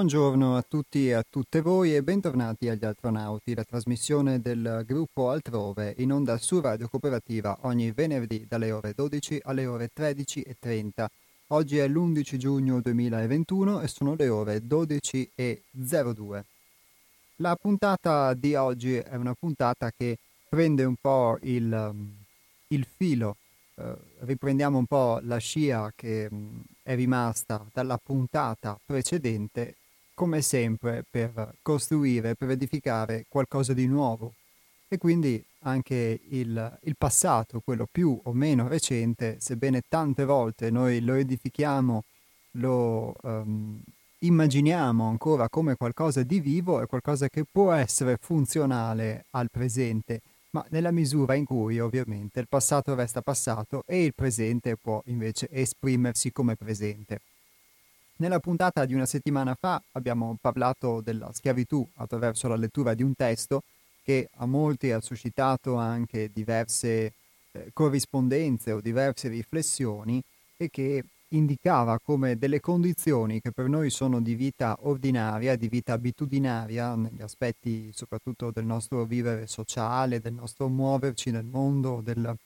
Buongiorno a tutti e a tutte voi e bentornati agli Astronauti, la trasmissione del gruppo Altrove in onda su Radio Cooperativa ogni venerdì dalle ore 12 alle ore 13.30. Oggi è l'11 giugno 2021 e sono le ore 12.02. La puntata di oggi è una puntata che prende un po' il, il filo, eh, riprendiamo un po' la scia che mh, è rimasta dalla puntata precedente come sempre per costruire, per edificare qualcosa di nuovo. E quindi anche il, il, passato, quello più o meno recente, sebbene tante volte noi lo edifichiamo, lo um, immaginiamo ancora come qualcosa di vivo, è qualcosa che può essere funzionale al presente, ma nella misura in cui ovviamente il passato resta passato e il presente può invece esprimersi come presente. Nella puntata di una settimana fa abbiamo parlato della schiavitù attraverso la lettura di un testo che a molti ha suscitato anche diverse eh, corrispondenze o diverse riflessioni e che indicava come delle condizioni che per noi sono di vita ordinaria, di vita abitudinaria, negli aspetti soprattutto del nostro vivere sociale, del nostro muoverci nel mondo, del,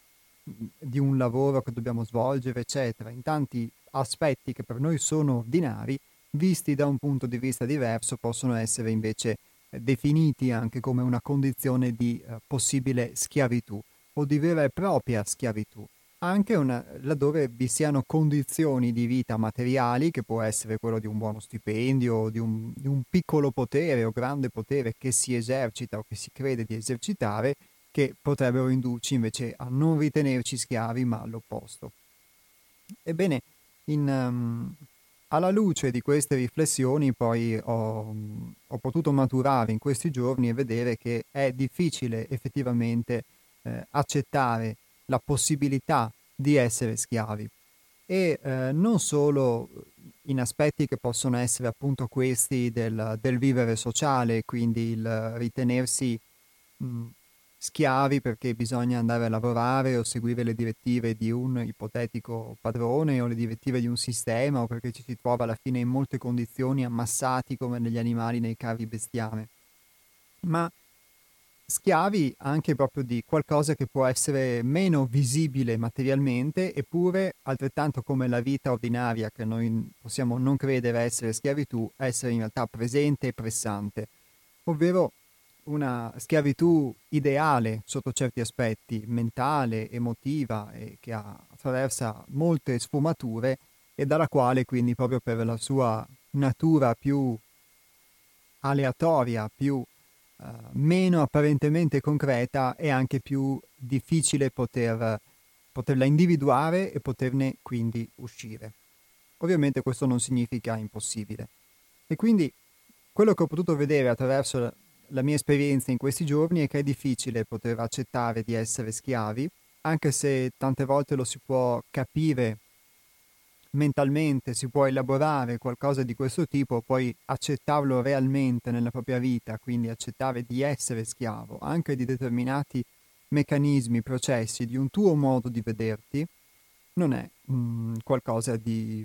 di un lavoro che dobbiamo svolgere, eccetera, in tanti aspetti che per noi sono ordinari, visti da un punto di vista diverso, possono essere invece eh, definiti anche come una condizione di eh, possibile schiavitù o di vera e propria schiavitù, anche una, laddove vi siano condizioni di vita materiali, che può essere quello di un buono stipendio, di un, di un piccolo potere o grande potere che si esercita o che si crede di esercitare, che potrebbero indurci invece a non ritenerci schiavi, ma all'opposto. Ebbene, in, um, alla luce di queste riflessioni poi ho, ho, potuto maturare in questi giorni e vedere che è difficile effettivamente eh, accettare la possibilità di essere schiavi. E eh, non solo in aspetti che possono essere appunto questi del, del vivere sociale, quindi il ritenersi mh, schiavi perché bisogna andare a lavorare o seguire le direttive di un ipotetico padrone o le direttive di un sistema o perché ci si trova alla fine in molte condizioni ammassati come negli animali nei carri bestiame, ma schiavi anche proprio di qualcosa che può essere meno visibile materialmente eppure altrettanto come la vita ordinaria che noi possiamo non credere essere schiavitù, essere in realtà presente e pressante, ovvero una schiavitù ideale sotto certi aspetti, mentale, emotiva, che attraversa molte sfumature e dalla quale quindi proprio per la sua natura più aleatoria, più uh, meno apparentemente concreta, è anche più difficile poter, poterla individuare e poterne quindi uscire. Ovviamente questo non significa impossibile. E quindi quello che ho potuto vedere attraverso la mia esperienza in questi giorni è che è difficile poter accettare di essere schiavi, anche se tante volte lo si può capire mentalmente, si può elaborare qualcosa di questo tipo, poi accettarlo realmente nella propria vita, quindi accettare di essere schiavo anche di determinati meccanismi, processi, di un tuo modo di vederti, non è mh, mm, qualcosa di,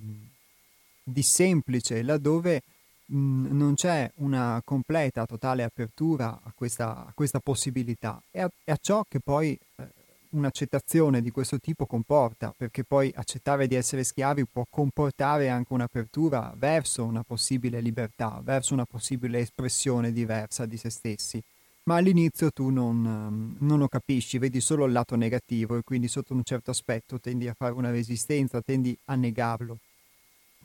di semplice, laddove mh, non c'è una completa, totale apertura a questa, a questa possibilità e a, e a, ciò che poi eh, un'accettazione di questo tipo comporta, perché poi accettare di essere schiavi può comportare anche un'apertura verso una possibile libertà, verso una possibile espressione diversa di se stessi. Ma all'inizio tu non, non lo capisci, vedi solo il lato negativo e quindi sotto un certo aspetto tendi a fare una resistenza, tendi a negarlo.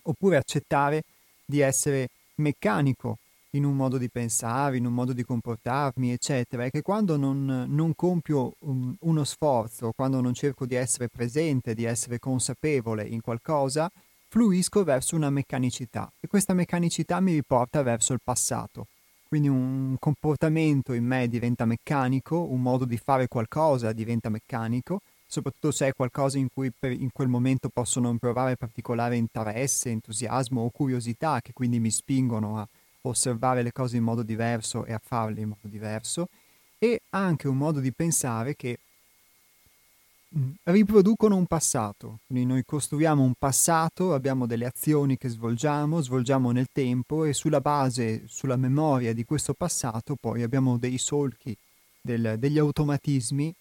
Oppure accettare di essere meccanico in un modo di pensare, in un modo di comportarmi, eccetera, e che quando non, non compio un, uno sforzo, quando non cerco di essere presente, di essere consapevole in qualcosa, fluisco verso una meccanicità e questa meccanicità mi riporta verso il passato. Quindi un comportamento in me diventa meccanico, un modo di fare qualcosa diventa meccanico, soprattutto se è qualcosa in cui per, in quel momento posso non provare particolare interesse, entusiasmo o curiosità che quindi mi spingono a osservare le cose in modo diverso e a farle in modo diverso. E anche un modo di pensare che mm, riproducono un passato, quindi noi costruiamo un passato, abbiamo delle azioni che svolgiamo, svolgiamo nel tempo e sulla base, sulla memoria di questo passato poi abbiamo dei solchi, del, degli automatismi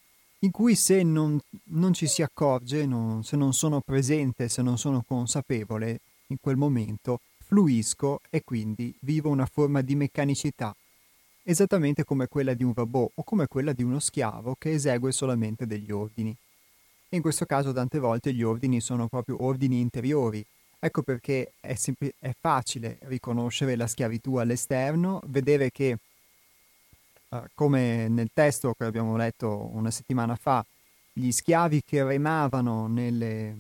in cui se non, non ci si accorge, non, se non sono presente, se non sono consapevole, in quel momento fluisco e quindi vivo una forma di meccanicità esattamente come quella di un robot o come quella di uno schiavo che esegue solamente degli ordini. In questo caso tante volte gli ordini sono proprio ordini interiori. Ecco perché è, sempl- è facile riconoscere la schiavitù all'esterno, vedere che, uh, come nel testo che abbiamo letto una settimana fa, gli schiavi che remavano nelle,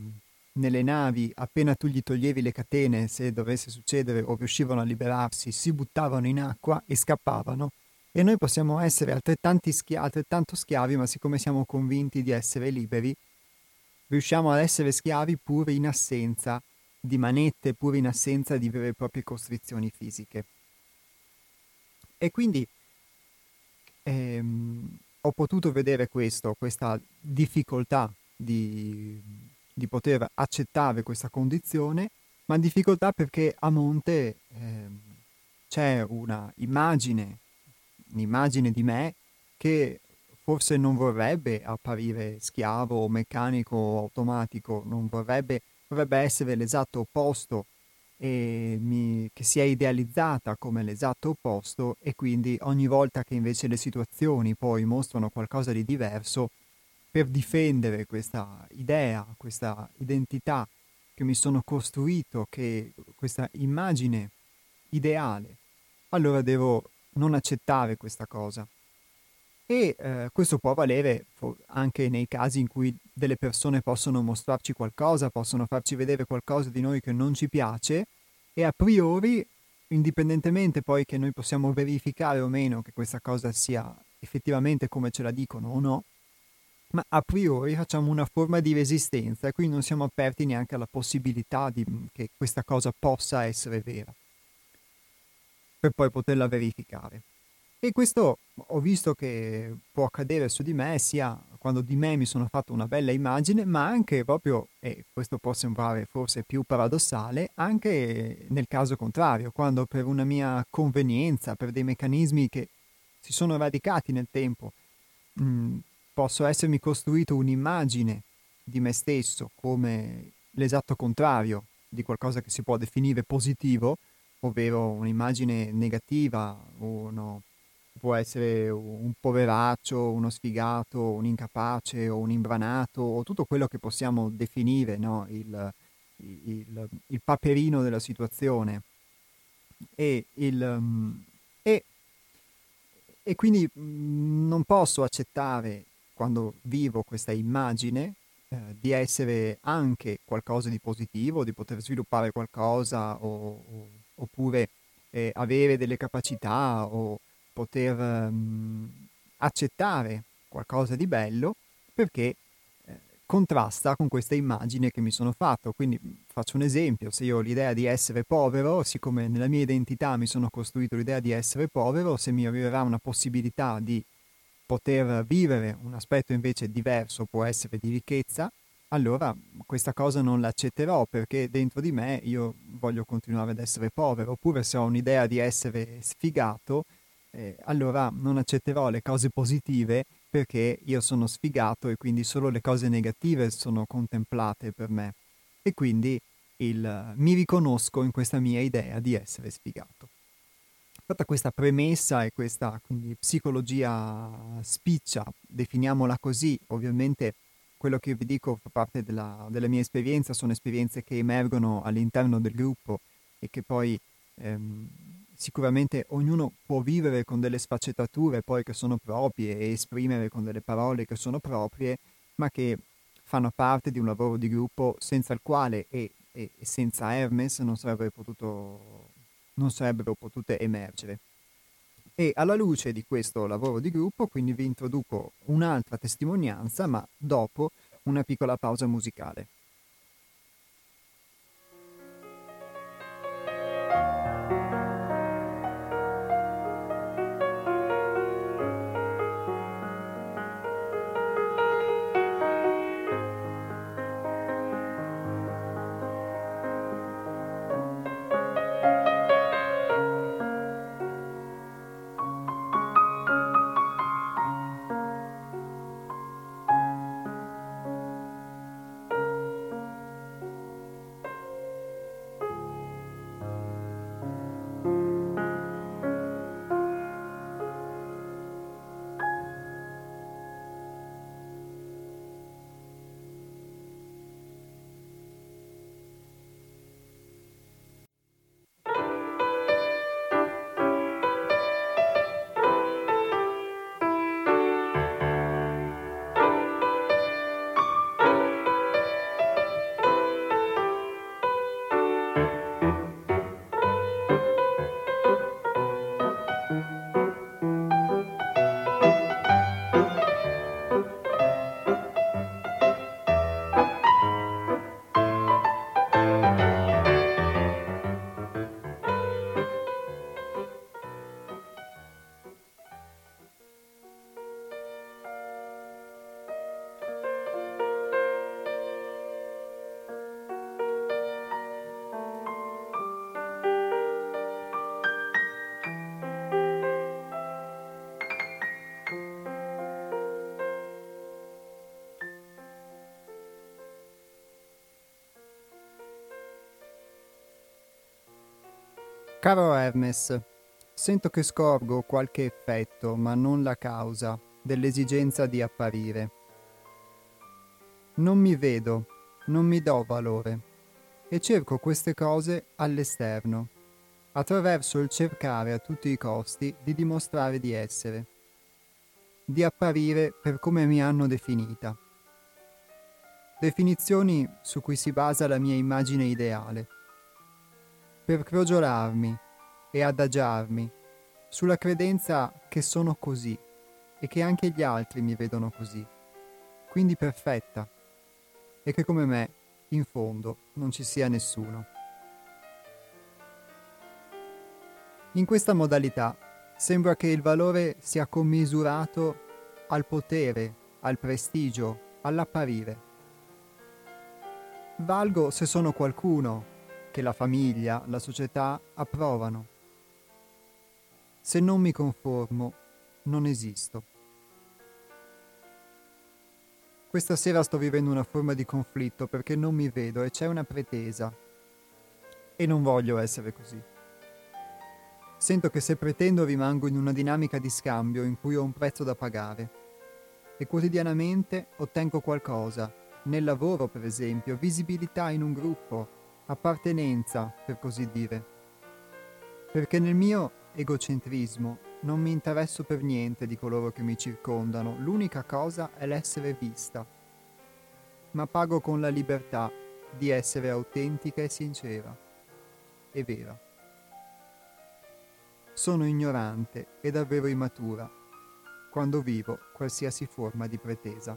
nelle navi, appena tu gli toglievi le catene, se dovesse succedere o riuscivano a liberarsi, si buttavano in acqua e scappavano. E noi possiamo essere schia- altrettanto schiavi, ma siccome siamo convinti di essere liberi, riusciamo ad essere schiavi pur in assenza di manette, pur in assenza di vere e proprie costrizioni fisiche. E quindi ehm, ho potuto vedere questo, questa difficoltà di di poter accettare questa condizione, ma difficoltà perché a monte eh, c'è una immagine, un'immagine di me che forse non vorrebbe apparire schiavo meccanico automatico, non vorrebbe, vorrebbe essere l'esatto opposto mi, che si è idealizzata come l'esatto opposto e quindi ogni volta che invece le situazioni poi mostrano qualcosa di diverso, per difendere questa idea, questa identità che mi sono costruito, che, questa immagine ideale, allora devo non accettare questa cosa. E eh, questo può valere anche nei casi in cui delle persone possono mostrarci qualcosa, possono farci vedere qualcosa di noi che non ci piace e a priori, indipendentemente poi che noi possiamo verificare o meno che questa cosa sia effettivamente come ce la dicono o no, ma a priori facciamo una forma di resistenza e quindi non siamo aperti neanche alla possibilità di, che questa cosa possa essere vera, per poi poterla verificare. E questo ho visto che può accadere su di me sia quando di me mi sono fatto una bella immagine, ma anche proprio, e questo può sembrare forse più paradossale, anche nel caso contrario, quando per una mia convenienza, per dei meccanismi che si sono radicati nel tempo, mh, posso essermi costruito un'immagine di me stesso come l'esatto contrario di qualcosa che si può definire positivo, ovvero un'immagine negativa, uno, può essere un poveraccio, uno sfigato, un incapace o un imbranato o tutto quello che possiamo definire no? il, il, il, paperino della situazione. E, il, e, e quindi mm, non posso accettare quando vivo questa immagine eh, di essere anche qualcosa di positivo, di poter sviluppare qualcosa o, o, oppure eh, avere delle capacità o poter um, accettare qualcosa di bello perché eh, contrasta con questa immagine che mi sono fatto. Quindi faccio un esempio, se io ho l'idea di essere povero, siccome nella mia identità mi sono costruito l'idea di essere povero, se mi arriverà una possibilità di poter vivere un aspetto invece diverso può essere di ricchezza, allora questa cosa non l'accetterò perché dentro di me io voglio continuare ad essere povero, oppure se ho un'idea di essere sfigato, eh, allora non accetterò le cose positive perché io sono sfigato e quindi solo le cose negative sono contemplate per me e quindi il, mi riconosco in questa mia idea di essere sfigato. Fatta questa premessa e questa quindi, psicologia spiccia, definiamola così, ovviamente quello che vi dico fa parte della, della, mia esperienza, sono esperienze che emergono all'interno del gruppo e che poi ehm, sicuramente ognuno può vivere con delle sfaccettature poi che sono proprie e esprimere con delle parole che sono proprie, ma che fanno parte di un lavoro di gruppo senza il quale e, e senza Hermes non sarebbe potuto non sarebbero potute emergere. E alla luce di questo lavoro di gruppo, quindi vi introduco un'altra testimonianza, ma dopo una piccola pausa musicale. Caro Hermes, sento che scorgo qualche effetto, ma non la causa, dell'esigenza di apparire. Non mi vedo, non mi do valore e cerco queste cose all'esterno, attraverso il cercare a tutti i costi di dimostrare di essere, di apparire per come mi hanno definita. Definizioni su cui si basa la mia immagine ideale per crogiolarmi e adagiarmi sulla credenza che sono così e che anche gli altri mi vedono così, quindi perfetta, e che come me, in fondo, non ci sia nessuno. In questa modalità sembra che il valore sia commisurato al potere, al prestigio, all'apparire. Valgo se sono qualcuno, che la famiglia, la società approvano. Se non mi conformo, non esisto. Questa sera sto vivendo una forma di conflitto perché non mi vedo e c'è una pretesa. E non voglio essere così. Sento che se pretendo rimango in una dinamica di scambio in cui ho un prezzo da pagare. E quotidianamente ottengo qualcosa, nel lavoro per esempio, visibilità in un gruppo, appartenenza, per così dire. Perché nel mio egocentrismo non mi interesso per niente di coloro che mi circondano, l'unica cosa è l'essere vista. Ma pago con la libertà di essere autentica e sincera e vera. Sono ignorante e davvero immatura quando vivo qualsiasi forma di pretesa.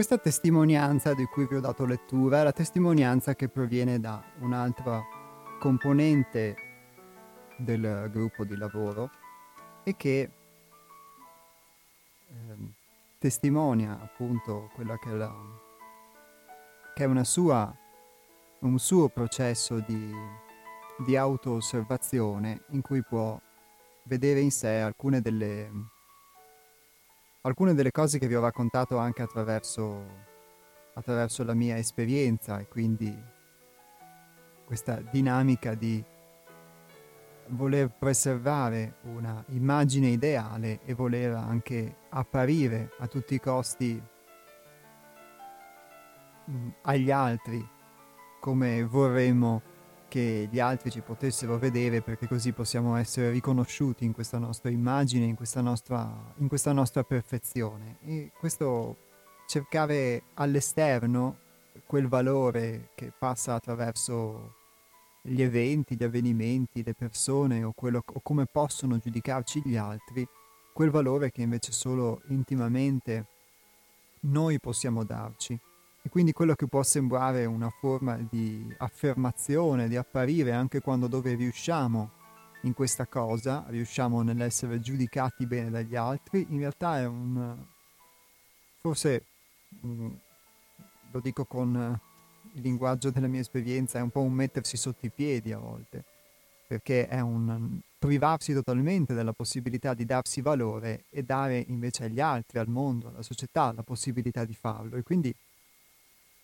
Questa testimonianza di cui vi ho dato lettura è la testimonianza che proviene da un'altra componente del gruppo di lavoro e che eh, testimonia appunto quella che è, la, che è sua, un suo processo di, di auto-osservazione in cui può vedere in sé alcune delle alcune delle cose che vi ho raccontato anche attraverso, attraverso la mia esperienza e quindi questa dinamica di voler preservare una immagine ideale e voler anche apparire a tutti i costi mh, agli altri come vorremmo che gli altri ci potessero vedere perché così possiamo essere riconosciuti in questa nostra immagine, in questa nostra, in questa nostra perfezione. E questo cercare all'esterno quel valore che passa attraverso gli eventi, gli avvenimenti, le persone o, quello, o come possono giudicarci gli altri, quel valore che invece solo intimamente noi possiamo darci. E quindi quello che può sembrare una forma di affermazione, di apparire anche quando dove riusciamo in questa cosa, riusciamo nell'essere giudicati bene dagli altri, in realtà è un... forse mm, lo dico con il linguaggio della mia esperienza, è un po' un mettersi sotto i piedi a volte, perché è un privarsi totalmente della possibilità di darsi valore e dare invece agli altri, al mondo, alla società la possibilità di farlo. E quindi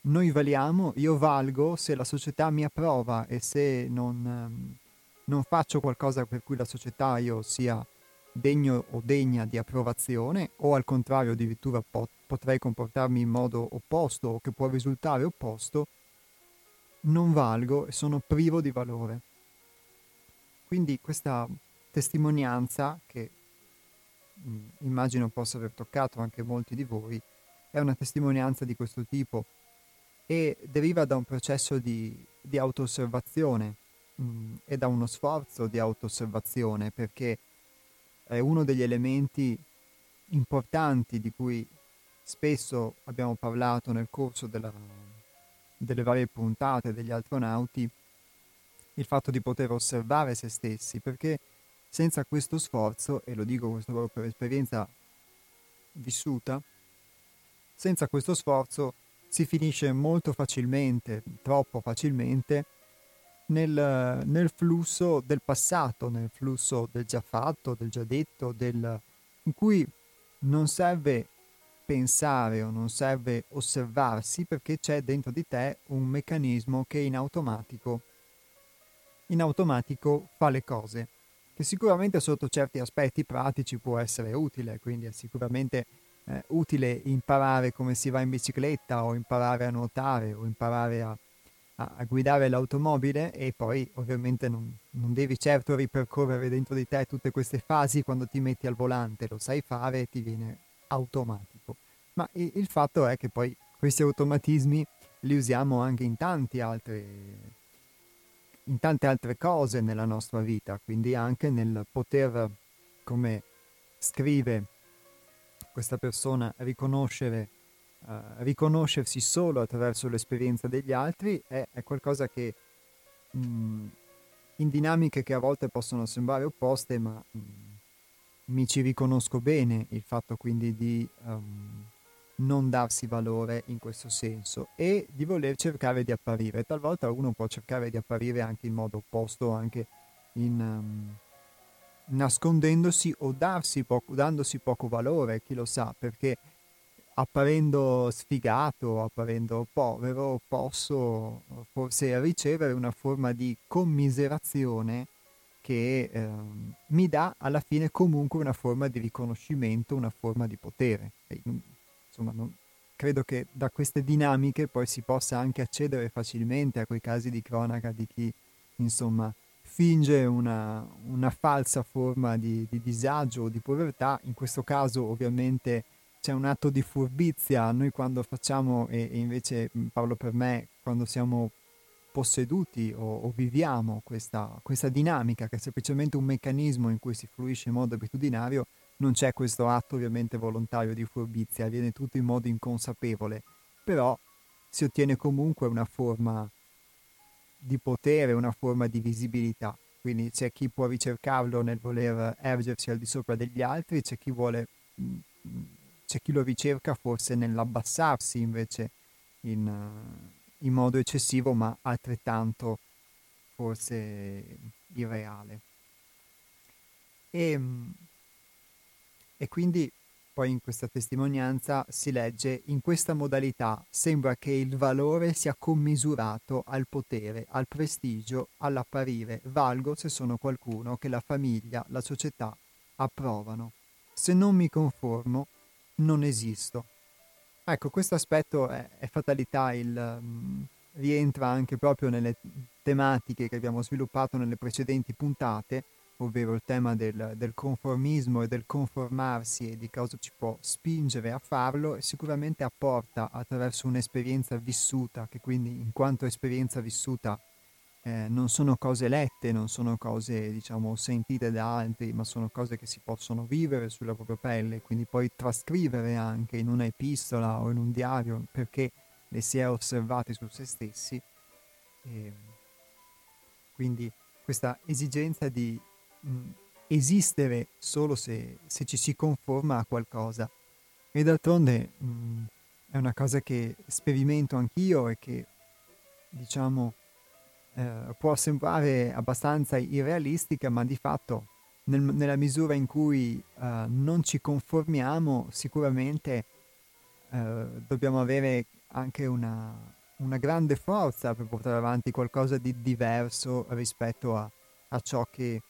noi valiamo, io valgo se la società mi approva e se non, ehm, non faccio qualcosa per cui la società io sia degno o degna di approvazione o al contrario addirittura pot- potrei comportarmi in modo opposto o che può risultare opposto, non valgo e sono privo di valore. Quindi questa testimonianza che mh, mm, immagino possa aver toccato anche molti di voi è una testimonianza di questo tipo e deriva da un processo di, di auto-osservazione mh, mm, e da uno sforzo di auto-osservazione perché è uno degli elementi importanti di cui spesso abbiamo parlato nel corso della, delle varie puntate degli astronauti il fatto di poter osservare se stessi, perché senza questo sforzo, e lo dico questo proprio per esperienza vissuta, senza questo sforzo si finisce molto facilmente, troppo facilmente, nel, nel, flusso del passato, nel flusso del già fatto, del già detto, del, in cui non serve pensare o non serve osservarsi perché c'è dentro di te un meccanismo che in automatico, in automatico fa le cose, che sicuramente sotto certi aspetti pratici può essere utile, quindi è sicuramente eh, utile imparare come si va in bicicletta o imparare a nuotare o imparare a, a, a guidare l'automobile e poi ovviamente non, non, devi certo ripercorrere dentro di te tutte queste fasi quando ti metti al volante, lo sai fare e ti viene automatico. Ma il, il fatto è che poi questi automatismi li usiamo anche in, altre, in tante altre cose nella nostra vita, quindi anche nel poter, come scrive questa persona, riconoscere, uh, riconoscersi solo attraverso l'esperienza degli altri è, è qualcosa che mh, mm, in dinamiche che a volte possono sembrare opposte, ma mh, mm, mi ci riconosco bene il fatto quindi di um, non darsi valore in questo senso e di voler cercare di apparire. Talvolta uno può cercare di apparire anche in modo opposto, anche in, um, nascondendosi o poco, dandosi poco valore, chi lo sa, perché apparendo sfigato, apparendo povero, posso forse ricevere una forma di commiserazione che eh, mi dà alla fine comunque una forma di riconoscimento, una forma di potere. E, insomma, non, credo che da queste dinamiche poi si possa anche accedere facilmente a quei casi di cronaca di chi, insomma, finge una, una falsa forma di, di disagio o di povertà. In questo caso, ovviamente, c'è un atto di furbizia. Noi quando facciamo, e, e invece parlo per me, quando siamo posseduti o, o viviamo questa, questa, dinamica che è semplicemente un meccanismo in cui si fluisce in modo abitudinario, non c'è questo atto ovviamente volontario di furbizia, avviene tutto in modo inconsapevole, però si ottiene comunque una forma di potere, una forma di visibilità. Quindi c'è chi può ricercarlo nel voler ergersi al di sopra degli altri, c'è chi vuole, c'è chi lo ricerca forse nell'abbassarsi invece in, in modo eccessivo, ma altrettanto forse irreale. E, e quindi poi in questa testimonianza si legge in questa modalità sembra che il valore sia commisurato al potere, al prestigio, all'apparire. Valgo se sono qualcuno che la famiglia, la società approvano. Se non mi conformo, non esisto. Ecco, questo aspetto è, è fatalità, il, um, rientra anche proprio nelle tematiche che abbiamo sviluppato nelle precedenti puntate, ovvero il tema del, del, conformismo e del conformarsi e di cosa ci può spingere a farlo, sicuramente apporta attraverso un'esperienza vissuta, che quindi in quanto esperienza vissuta eh, non sono cose lette, non sono cose diciamo sentite da altri, ma sono cose che si possono vivere sulla propria pelle, quindi poi trascrivere anche in una epistola o in un diario perché le si è osservate su se stessi. E quindi questa esigenza di mh, esistere solo se, se, ci si conforma a qualcosa. E d'altronde mh, è una cosa che sperimento anch'io e che, diciamo, eh, può sembrare abbastanza irrealistica, ma di fatto nel, nella misura in cui eh, non ci conformiamo, sicuramente eh, dobbiamo avere anche una, una, grande forza per portare avanti qualcosa di diverso rispetto a, a ciò che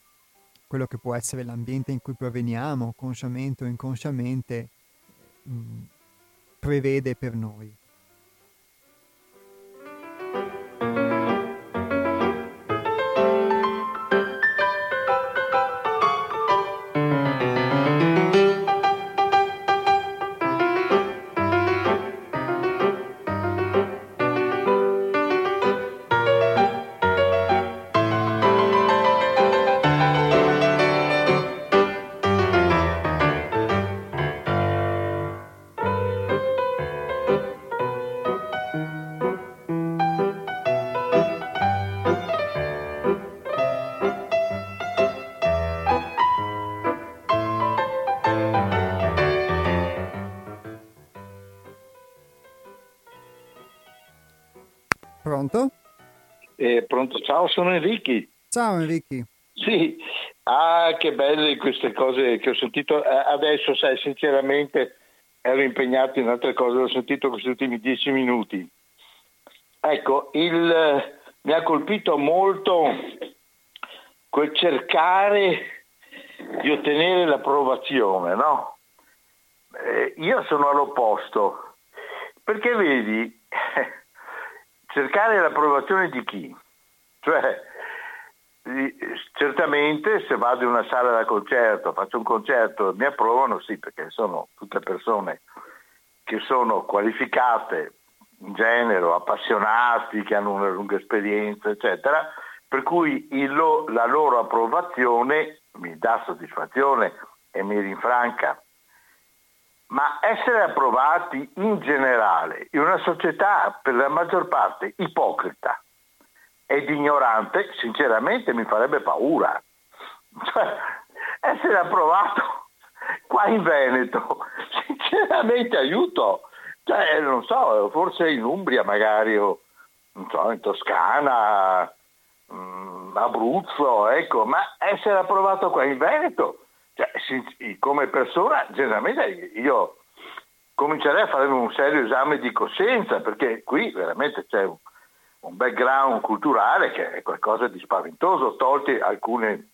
quello che può essere l'ambiente in cui proveniamo, consciamente o inconsciamente, mh, mm, prevede per noi. Pronto? Eh, pronto, ciao, sono Enrico. Ciao Enrico. Sì, ah, che belle queste cose che ho sentito. Eh, adesso, sai, sinceramente ero impegnato in altre cose, l'ho sentito questi ultimi dieci minuti. Ecco, il, mi ha colpito molto quel cercare di ottenere l'approvazione, no? Eh, io sono all'opposto, perché vedi, cercare l'approvazione di chi? Cioè, certamente se vado in una sala da concerto, faccio un concerto, mi approvano, sì, perché sono tutte persone che sono qualificate in genere, appassionati, che hanno una lunga esperienza, eccetera, per cui il, la loro approvazione mi dà soddisfazione e mi rinfranca. Ma essere approvati in generale in una società per la maggior parte ipocrita ed ignorante, sinceramente mi farebbe paura. Cioè, essere approvato qua in Veneto, sinceramente aiuto. Cioè, non so, forse in Umbria magari, o so, in Toscana, mh, Abruzzo, ecco, ma essere approvato qua in Veneto, cioè, come persona, generalmente io comincerei a fare un serio esame di coscienza, perché qui veramente c'è un, un background culturale che è qualcosa di spaventoso, tolti alcune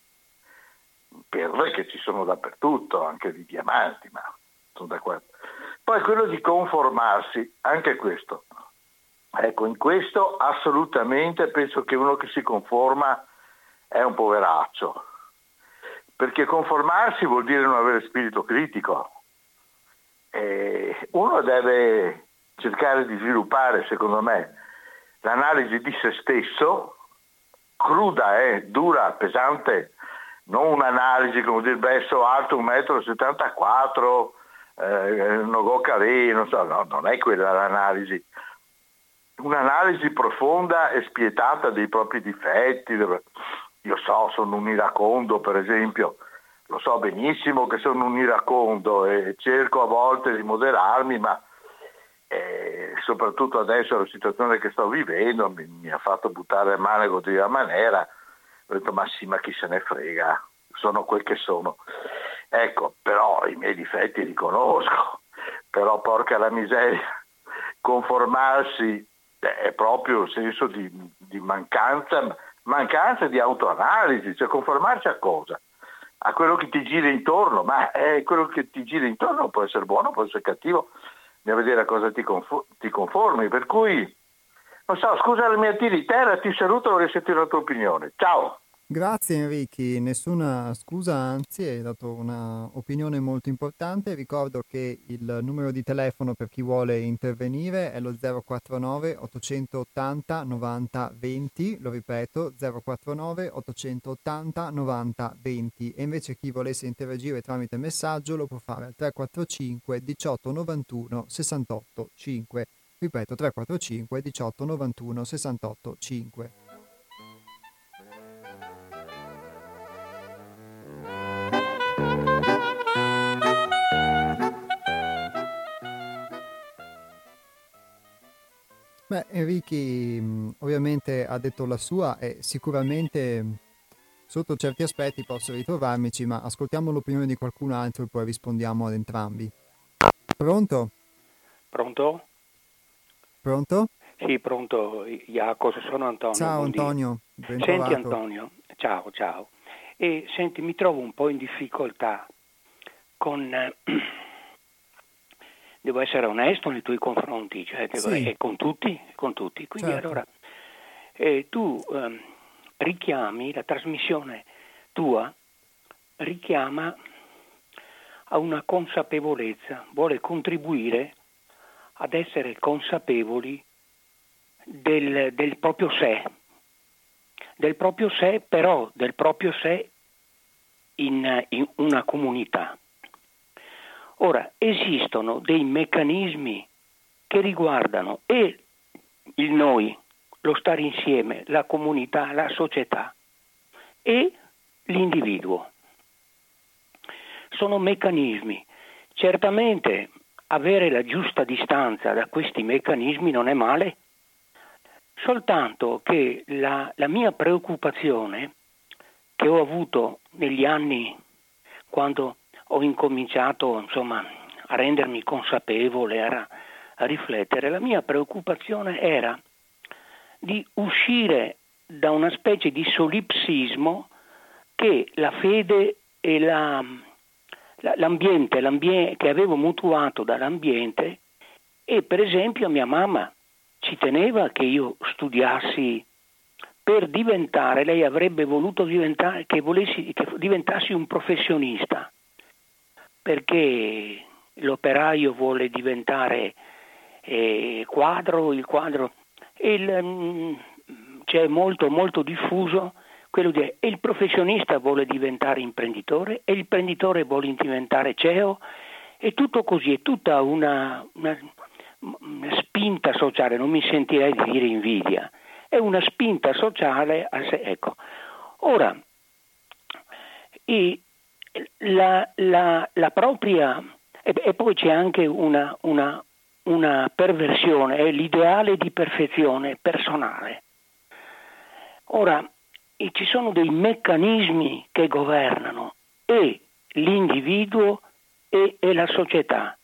perle che ci sono dappertutto, anche di diamanti, ma sono d'accordo. Poi quello di conformarsi, anche questo. Ecco, in questo assolutamente penso che uno che si conforma è un poveraccio, perché conformarsi vuol dire non avere spirito critico. E uno deve cercare di sviluppare, secondo me, l'analisi di se stesso, cruda, eh, dura, pesante, non un'analisi come dire, beh, so alto 1,74 m, eh, non go carì, non so, no, non è quella l'analisi. Un'analisi profonda e spietata dei propri difetti. Io so, sono un iracondo, per esempio, lo so benissimo che sono un iracondo e cerco a volte di moderarmi, ma eh, soprattutto adesso la situazione che sto vivendo mi, mi ha fatto buttare male così a maniera, ho detto ma sì, ma chi se ne frega, sono quel che sono. Ecco, però i miei difetti li conosco, però porca la miseria, conformarsi è proprio il senso di, di mancanza, mancanza di autoanalisi, cioè conformarsi a cosa? A quello che ti gira intorno, ma eh, quello che ti gira intorno può essere buono, può essere cattivo, a vedere a cosa ti, ti, conformi. Per cui, non so, scusa la mia tiritera, ti saluto, vorrei sentire la tua opinione. Ciao! Grazie Enrichi, nessuna scusa, anzi hai dato un'opinione molto importante. Ricordo che il numero di telefono per chi vuole intervenire è lo 049 880 90 20, lo ripeto 049 880 90 20 e invece chi volesse interagire tramite messaggio lo può fare al 345 18 91 68 5. Ripeto 345 18 91 68 5. Beh, Enrichi mm, ovviamente ha detto la sua e sicuramente sotto certi aspetti posso ritrovarmici, ma ascoltiamo l'opinione di qualcun altro e poi rispondiamo ad entrambi. Pronto? Pronto? Pronto? Sì, pronto, Jacopo, sono Antonio. Ciao Antonio, ben Senti Antonio, ciao, ciao. E senti, mi trovo un po' in difficoltà con... Devo essere onesto nei tuoi confronti, cioè devo, sì. e con tutti, con tutti. Quindi certo. allora eh, tu eh, richiami la trasmissione tua, richiama a una consapevolezza, vuole contribuire ad essere consapevoli del, del proprio sé, del proprio sé, però del proprio sé in, in una comunità. Ora, esistono dei meccanismi che riguardano e il noi, lo stare insieme, la comunità, la società e l'individuo. Sono meccanismi. Certamente avere la giusta distanza da questi meccanismi non è male, soltanto che la, la mia preoccupazione che ho avuto negli anni quando ho incominciato insomma, a rendermi consapevole, a, a riflettere, la mia preoccupazione era di uscire da una specie di solipsismo che la fede e la, l'ambiente, l'ambiente che avevo mutuato dall'ambiente e per esempio mia mamma ci teneva che io studiassi per diventare, lei avrebbe voluto diventare, che, volessi, che diventassi un professionista, perché l'operaio vuole diventare eh, quadro, il quadro, il, c'è molto, molto diffuso quello di e il professionista vuole diventare imprenditore e l'imprenditore vuole diventare CEO e tutto così, è tutta una, una, una spinta sociale, non mi sentirei di dire invidia, è una spinta sociale. Ecco. Ora, la, la, la, propria, e, e, poi c'è anche una, una, una perversione, è l'ideale di perfezione personale. Ora, ci sono dei meccanismi che governano e l'individuo e, e la società.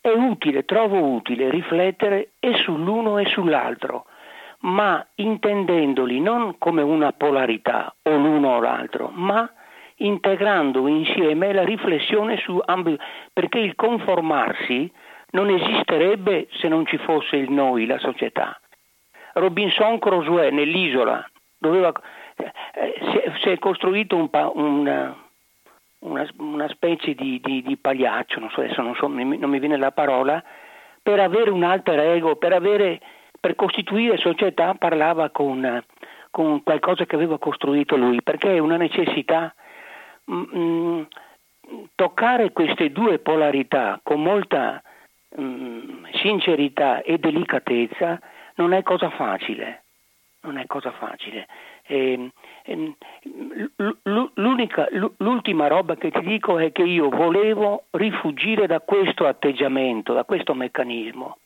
È utile, trovo utile riflettere e sull'uno e sull'altro, ma intendendoli non come una polarità o l'uno o l'altro, ma integrando insieme la riflessione su ambito, perché il conformarsi non esisterebbe se non ci fosse il noi, la società. Robinson Crusoe nell'isola doveva, eh, si, è, si, è, costruito un una, una, una, specie di, di, di pagliaccio, non so, adesso non, so, non mi viene la parola, per avere un alter ego, per avere per costituire società parlava con, con qualcosa che aveva costruito lui, perché è una necessità. Mh, mm, mm, toccare queste due polarità con molta mh, mm, sincerità e delicatezza non è cosa facile. Non è cosa facile. E, ehm, e, l'ultima roba che ti dico è che io volevo rifugire da questo atteggiamento, da questo meccanismo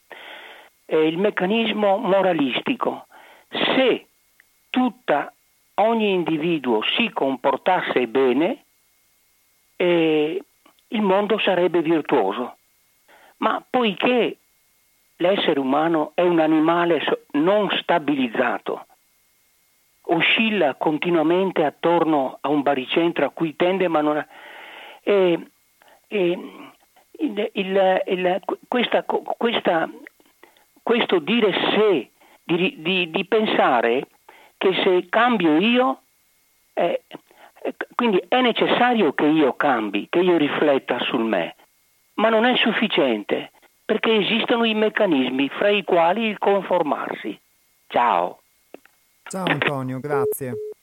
eh, il meccanismo moralistico. Se tutta, ogni individuo si comportasse bene, eh, il mondo sarebbe virtuoso. Ma poiché l'essere umano è un animale non stabilizzato, oscilla continuamente attorno a un baricentro a cui tende ma non. E, e, il, il, il, questa, questa questo dire se, di, di, di pensare che se cambio io, eh, quindi è necessario che io cambi, che io rifletta sul me, ma non è sufficiente perché esistono i meccanismi fra i quali il conformarsi. Ciao. Ciao Antonio, grazie.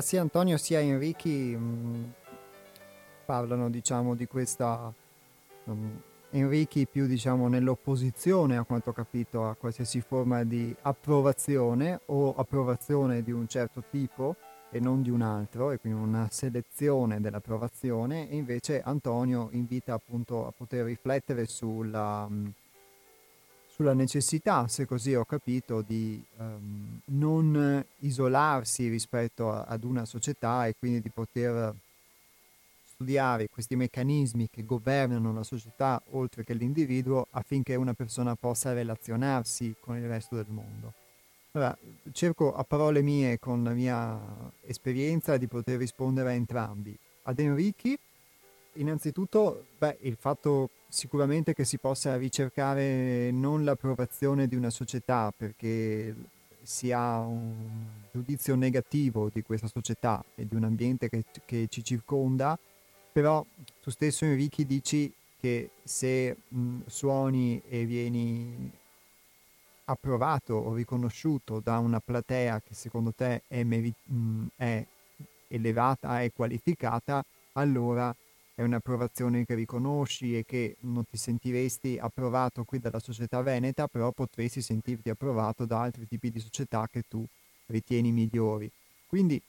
Sia Antonio sia Enrichi mm, parlano, diciamo, di questa... Um, Enrichi più, diciamo, nell'opposizione, a quanto ho capito, a qualsiasi forma di approvazione o approvazione di un certo tipo e non di un altro, e quindi una selezione dell'approvazione, e invece Antonio invita appunto a poter riflettere sulla... Mh, mm, sulla necessità, se così ho capito, di um, non isolarsi rispetto a, ad una società e quindi di poter studiare questi meccanismi che governano la società oltre che l'individuo affinché una persona possa relazionarsi con il resto del mondo. Allora, cerco a parole mie, con la mia esperienza, di poter rispondere a entrambi. Ad Enrichi, innanzitutto, beh, il fatto sicuramente che si possa ricercare non l'approvazione di una società perché si ha un giudizio negativo di questa società e di un ambiente che, che ci circonda, però tu stesso Enrichi dici che se mh, suoni e vieni approvato o riconosciuto da una platea che secondo te è, meri- mh, è elevata, è qualificata, allora è un'approvazione che riconosci e che non ti sentiresti approvato qui dalla società veneta, però potresti sentirti approvato da altri tipi di società che tu ritieni migliori. Quindi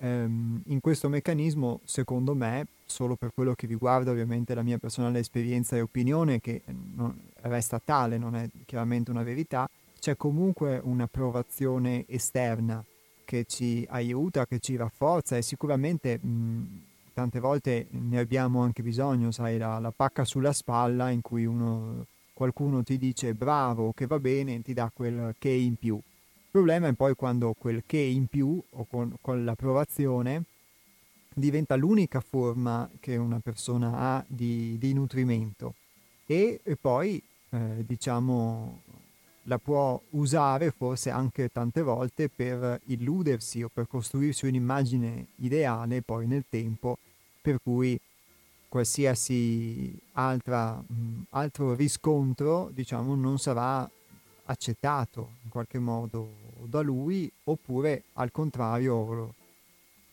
ehm, in questo meccanismo, secondo me, solo per quello che riguarda ovviamente la mia personale esperienza e opinione, che non, resta tale, non è chiaramente una verità, c'è comunque un'approvazione esterna che ci aiuta, che ci rafforza e sicuramente mh, tante volte ne abbiamo anche bisogno, sai, la, la pacca sulla spalla in cui uno, qualcuno ti dice bravo, che va bene, ti dà quel che in più. Il problema è poi quando quel che in più o con, con l'approvazione diventa l'unica forma che una persona ha di, di nutrimento e, e poi eh, diciamo la può usare forse anche tante volte per illudersi o per costruirsi un'immagine ideale poi nel tempo per cui qualsiasi altra, mh, altro riscontro diciamo, non sarà accettato in qualche modo da lui oppure al contrario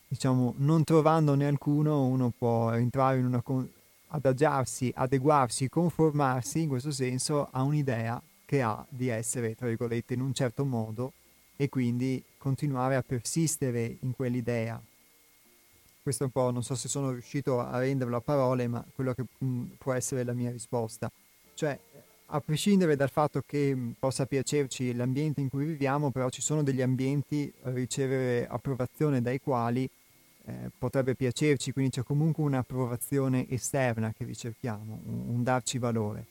diciamo non trovandone alcuno uno può entrare in una con- adagiarsi, adeguarsi, conformarsi in questo senso a un'idea che ha di essere tra virgolette in un certo modo e quindi continuare a persistere in quell'idea questo è un po', non so se sono riuscito a renderlo a parole, ma quello che mh, mm, può essere la mia risposta. Cioè, a prescindere dal fatto che mm, possa piacerci l'ambiente in cui viviamo, però ci sono degli ambienti a ricevere approvazione dai quali eh, potrebbe piacerci, quindi c'è comunque un'approvazione esterna che ricerchiamo, un, un darci valore.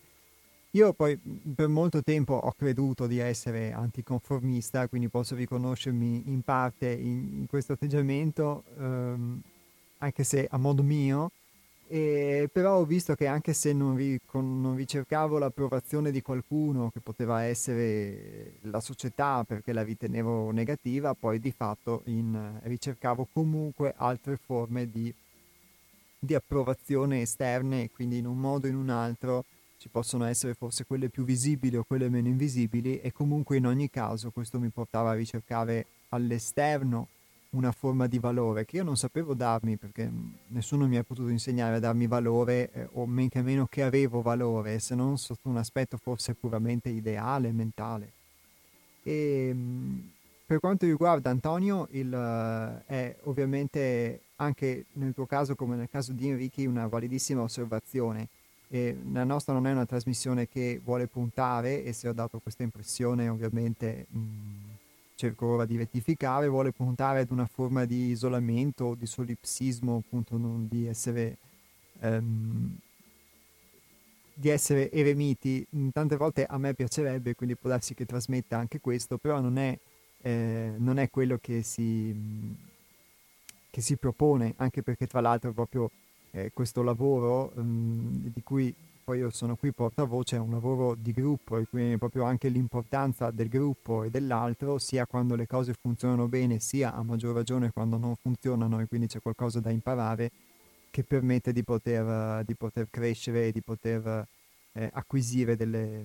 Io poi mm, per molto tempo ho creduto di essere anticonformista, quindi posso riconoscermi in parte in, in questo atteggiamento. Ehm, anche se a modo mio, e, però ho visto che anche se non, vi, con, non ricercavo l'approvazione di qualcuno che poteva essere la società perché la ritenevo negativa, poi di fatto in, ricercavo comunque altre forme di, di approvazione esterne quindi in un modo o in un altro ci possono essere forse quelle più visibili o quelle meno invisibili e comunque in ogni caso questo mi portava a ricercare all'esterno una forma di valore che io non sapevo darmi perché nessuno mi ha potuto insegnare a darmi valore eh, o men che meno che avevo valore se non sotto un aspetto forse puramente ideale, mentale. E, ehm, per quanto riguarda Antonio, il, uh, è ovviamente anche nel tuo caso come nel caso di Enrichi una validissima osservazione. E la nostra non è una trasmissione che vuole puntare e se ho dato questa impressione ovviamente mh, cerco ora di rettificare, vuole puntare ad una forma di isolamento di solipsismo, appunto non di essere, um, di essere eremiti. Tante volte a me piacerebbe, quindi può darsi che trasmetta anche questo, però non è, eh, non è quello che si, che si, propone, anche perché tra l'altro proprio eh, questo lavoro um, di cui poi io sono qui portavoce, è un lavoro di gruppo e quindi proprio anche l'importanza del gruppo e dell'altro, sia quando le cose funzionano bene, sia a maggior ragione quando non funzionano e quindi c'è qualcosa da imparare, che permette di poter, di poter crescere e di poter eh, acquisire delle,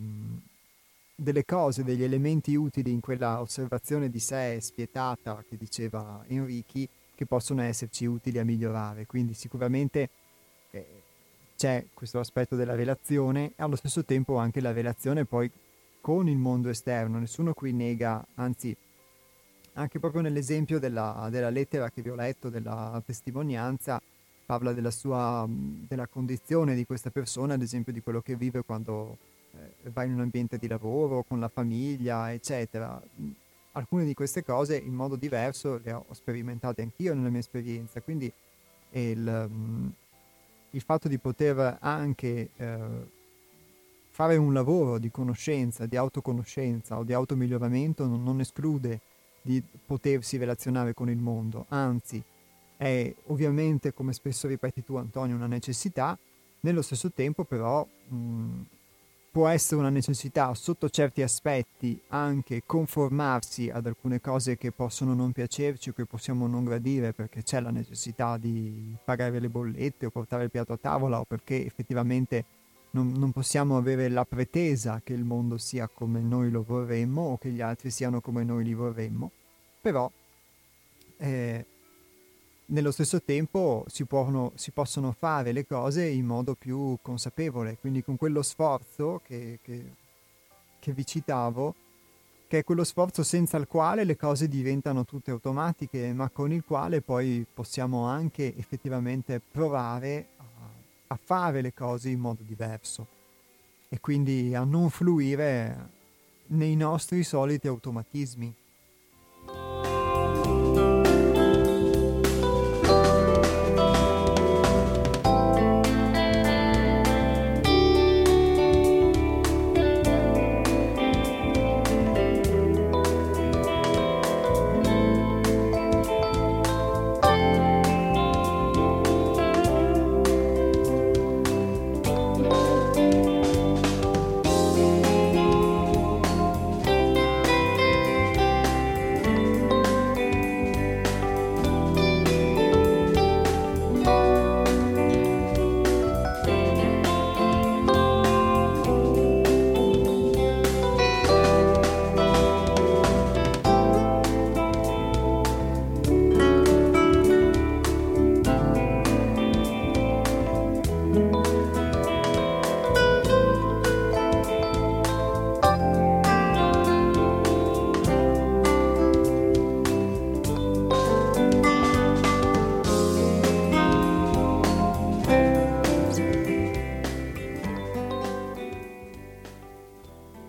delle cose, degli elementi utili in quella osservazione di sé spietata che diceva Enrichi, che possono esserci utili a migliorare. Quindi sicuramente... Eh, c'è questo aspetto della relazione e allo stesso tempo anche la relazione poi con il mondo esterno. Nessuno qui nega, anzi anche proprio nell'esempio della, della lettera che vi ho letto, della testimonianza, parla della sua della condizione di questa persona, ad esempio di quello che vive quando eh, va in un ambiente di lavoro, con la famiglia, eccetera. Alcune di queste cose in modo diverso le ho sperimentate anch'io nella mia esperienza, quindi il, il fatto di poter anche eh, fare un lavoro di conoscenza, di autoconoscenza o di automiglioramento non, non esclude di potersi relazionare con il mondo, anzi è ovviamente, come spesso ripeti tu Antonio, una necessità, nello stesso tempo però mh, può essere una necessità sotto certi aspetti anche conformarsi ad alcune cose che possono non piacerci o che possiamo non gradire perché c'è la necessità di pagare le bollette o portare il piatto a tavola o perché effettivamente non, non possiamo avere la pretesa che il mondo sia come noi lo vorremmo o che gli altri siano come noi li vorremmo. Però eh, nello stesso tempo si, puono, si, possono fare le cose in modo più consapevole, quindi con quello sforzo che, che, che vi citavo, che è quello sforzo senza il quale le cose diventano tutte automatiche, ma con il quale poi possiamo anche effettivamente provare a, a fare le cose in modo diverso e quindi a non fluire nei nostri soliti automatismi.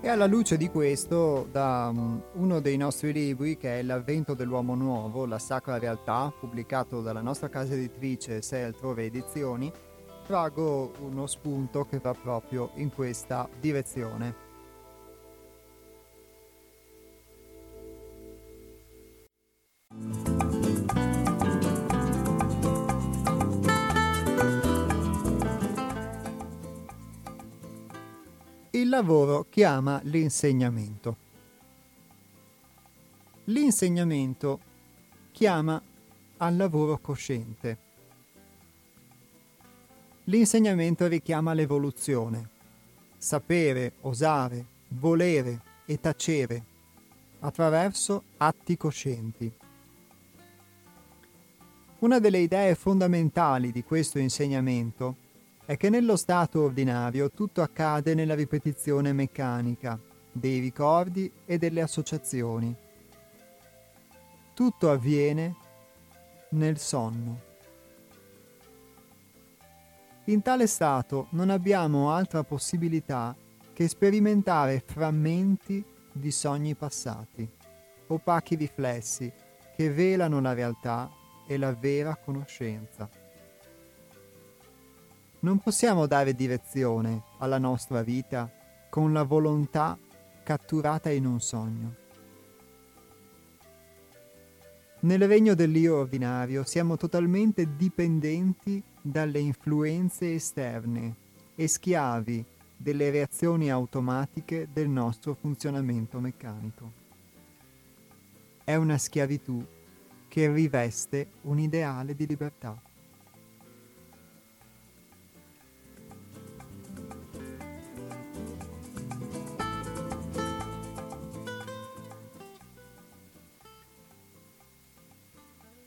Alla luce di questo, da um, uno dei nostri libri, che è L'avvento dell'uomo nuovo, la sacra realtà, pubblicato dalla nostra casa editrice Sei altrove edizioni, trago uno spunto che va proprio in questa direzione. Lavoro chiama l'insegnamento. L'insegnamento chiama al lavoro cosciente. L'insegnamento richiama l'evoluzione, sapere, osare, volere e tacere attraverso atti coscienti. Una delle idee fondamentali di questo insegnamento è che nello stato ordinario tutto accade nella ripetizione meccanica dei ricordi e delle associazioni. Tutto avviene nel sonno. In tale stato non abbiamo altra possibilità che sperimentare frammenti di sogni passati, opachi riflessi che velano la realtà e la vera conoscenza. Non possiamo dare direzione alla nostra vita con la volontà catturata in un sogno. Nel regno dell'io ordinario siamo totalmente dipendenti dalle influenze esterne e schiavi delle reazioni automatiche del nostro funzionamento meccanico. È una schiavitù che riveste un ideale di libertà.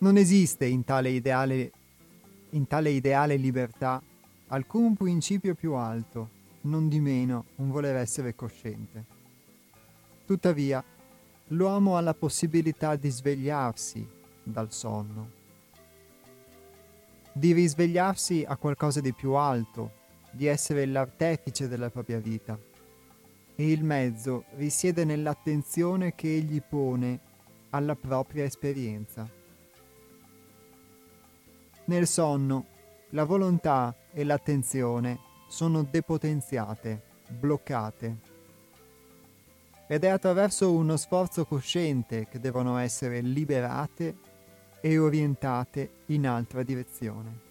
Non esiste in tale ideale, in tale ideale libertà alcun principio più alto, non di meno un voler essere cosciente. Tuttavia, l'uomo ha la possibilità di svegliarsi dal sonno, di risvegliarsi a qualcosa di più alto, di essere l'artefice della propria vita. E il mezzo risiede nell'attenzione che egli pone alla propria esperienza. Nel sonno, la volontà e l'attenzione sono depotenziate, bloccate. Ed è attraverso uno sforzo cosciente che devono essere liberate e orientate in altra direzione.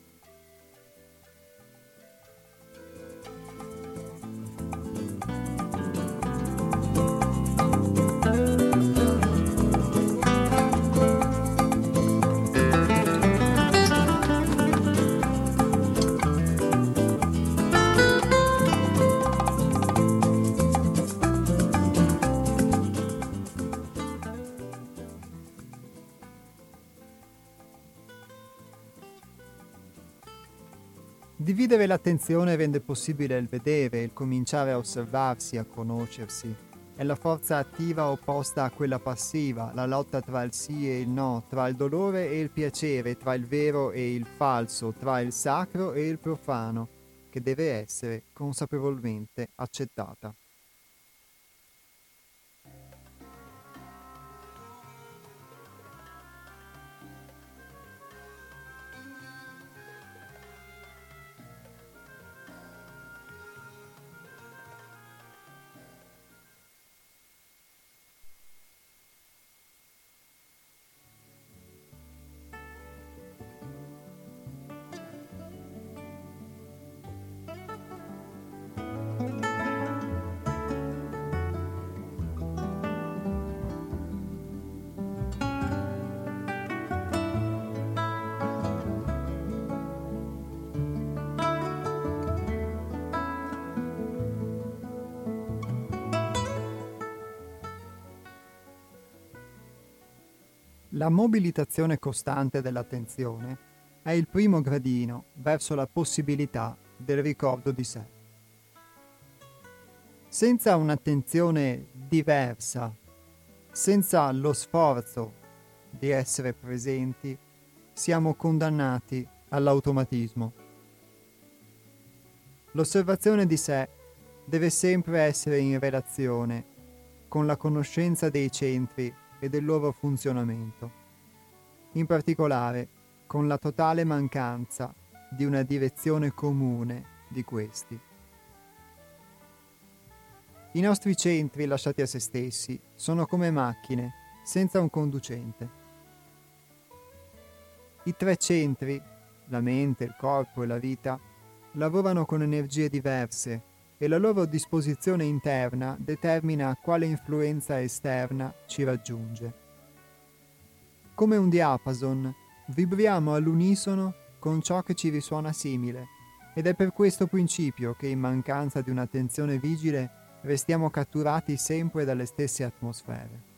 Dividere l'attenzione rende possibile il vedere, il cominciare a osservarsi, a conoscersi. È la forza attiva opposta a quella passiva, la lotta tra il sì e il no, tra il dolore e il piacere, tra il vero e il falso, tra il sacro e il profano, che deve essere consapevolmente accettata. La mobilitazione costante dell'attenzione è il primo gradino verso la possibilità del ricordo di sé. Senza un'attenzione diversa, senza lo sforzo di essere presenti, siamo condannati all'automatismo. L'osservazione di sé deve sempre essere in relazione con la conoscenza dei centri e del loro funzionamento, in particolare con la totale mancanza di una direzione comune di questi. I nostri centri lasciati a se stessi sono come macchine senza un conducente. I tre centri, la mente, il corpo e la vita, lavorano con energie diverse e la loro disposizione interna determina quale influenza esterna ci raggiunge. Come un diapason, vibriamo all'unisono con ciò che ci risuona simile, ed è per questo principio che in mancanza di un'attenzione vigile restiamo catturati sempre dalle stesse atmosfere.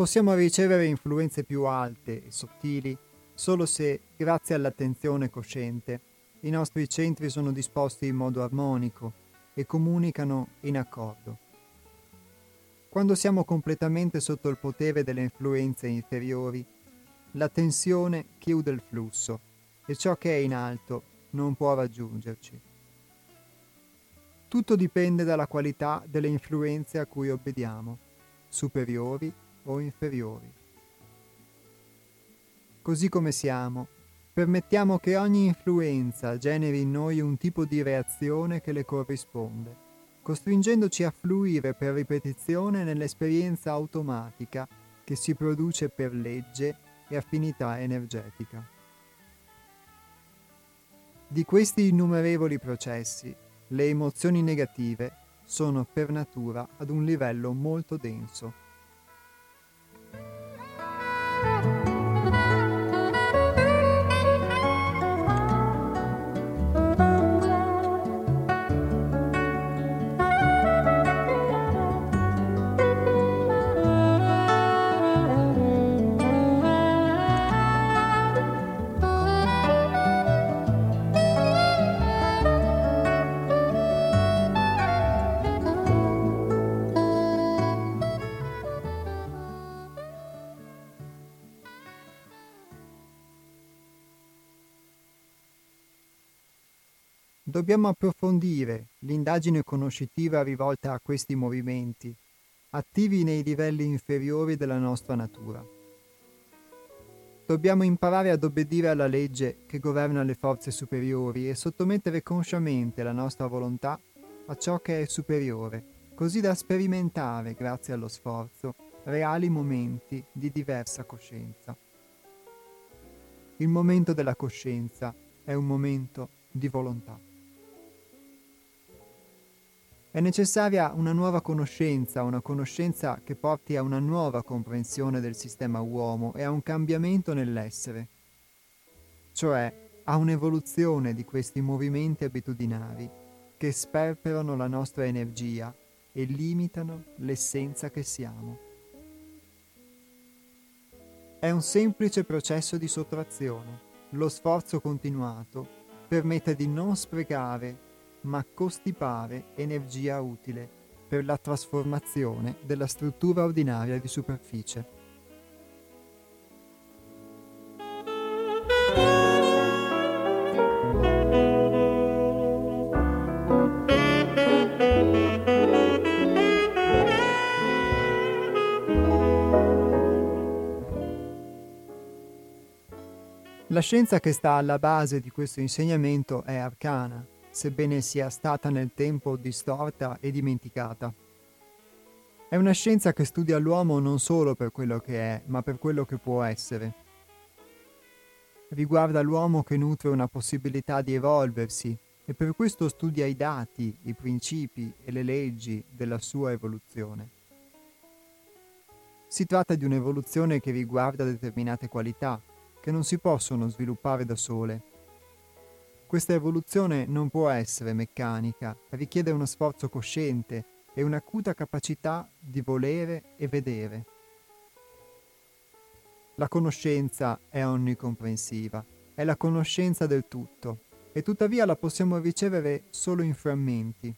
Possiamo ricevere influenze più alte e sottili solo se, grazie all'attenzione cosciente, i nostri centri sono disposti in modo armonico e comunicano in accordo. Quando siamo completamente sotto il potere delle influenze inferiori, la tensione chiude il flusso e ciò che è in alto non può raggiungerci. Tutto dipende dalla qualità delle influenze a cui obbediamo, superiori o inferiori. Così come siamo, permettiamo che ogni influenza generi in noi un tipo di reazione che le corrisponde, costringendoci a fluire per ripetizione nell'esperienza automatica che si produce per legge e affinità energetica. Di questi innumerevoli processi, le emozioni negative sono per natura ad un livello molto denso dobbiamo approfondire l'indagine conoscitiva rivolta a questi movimenti, attivi nei livelli inferiori della nostra natura. Dobbiamo imparare ad obbedire alla legge che governa le forze superiori e sottomettere consciamente la nostra volontà a ciò che è superiore, così da sperimentare, grazie allo sforzo, reali momenti di diversa coscienza. Il momento della coscienza è un momento di volontà. È necessaria una nuova conoscenza, una conoscenza che porti a una nuova comprensione del sistema uomo e a un cambiamento nell'essere, cioè a un'evoluzione di questi movimenti abitudinari che sperperano la nostra energia e limitano l'essenza che siamo. È un semplice processo di sottrazione. Lo sforzo continuato permette di non sprecare, ma costipare energia utile per la trasformazione della struttura ordinaria di superficie. La scienza che sta alla base di questo insegnamento è arcana, sebbene sia stata nel tempo distorta e dimenticata. È una scienza che studia l'uomo non solo per quello che è, ma per quello che può essere. Riguarda l'uomo che nutre una possibilità di evolversi e per questo studia i dati, i principi e le leggi della sua evoluzione. Si tratta di un'evoluzione che riguarda determinate qualità, che non si possono sviluppare da sole. Questa evoluzione non può essere meccanica, richiede uno sforzo cosciente e un'acuta capacità di volere e vedere. La conoscenza è onnicomprensiva, è la conoscenza del tutto, e tuttavia la possiamo ricevere solo in frammenti.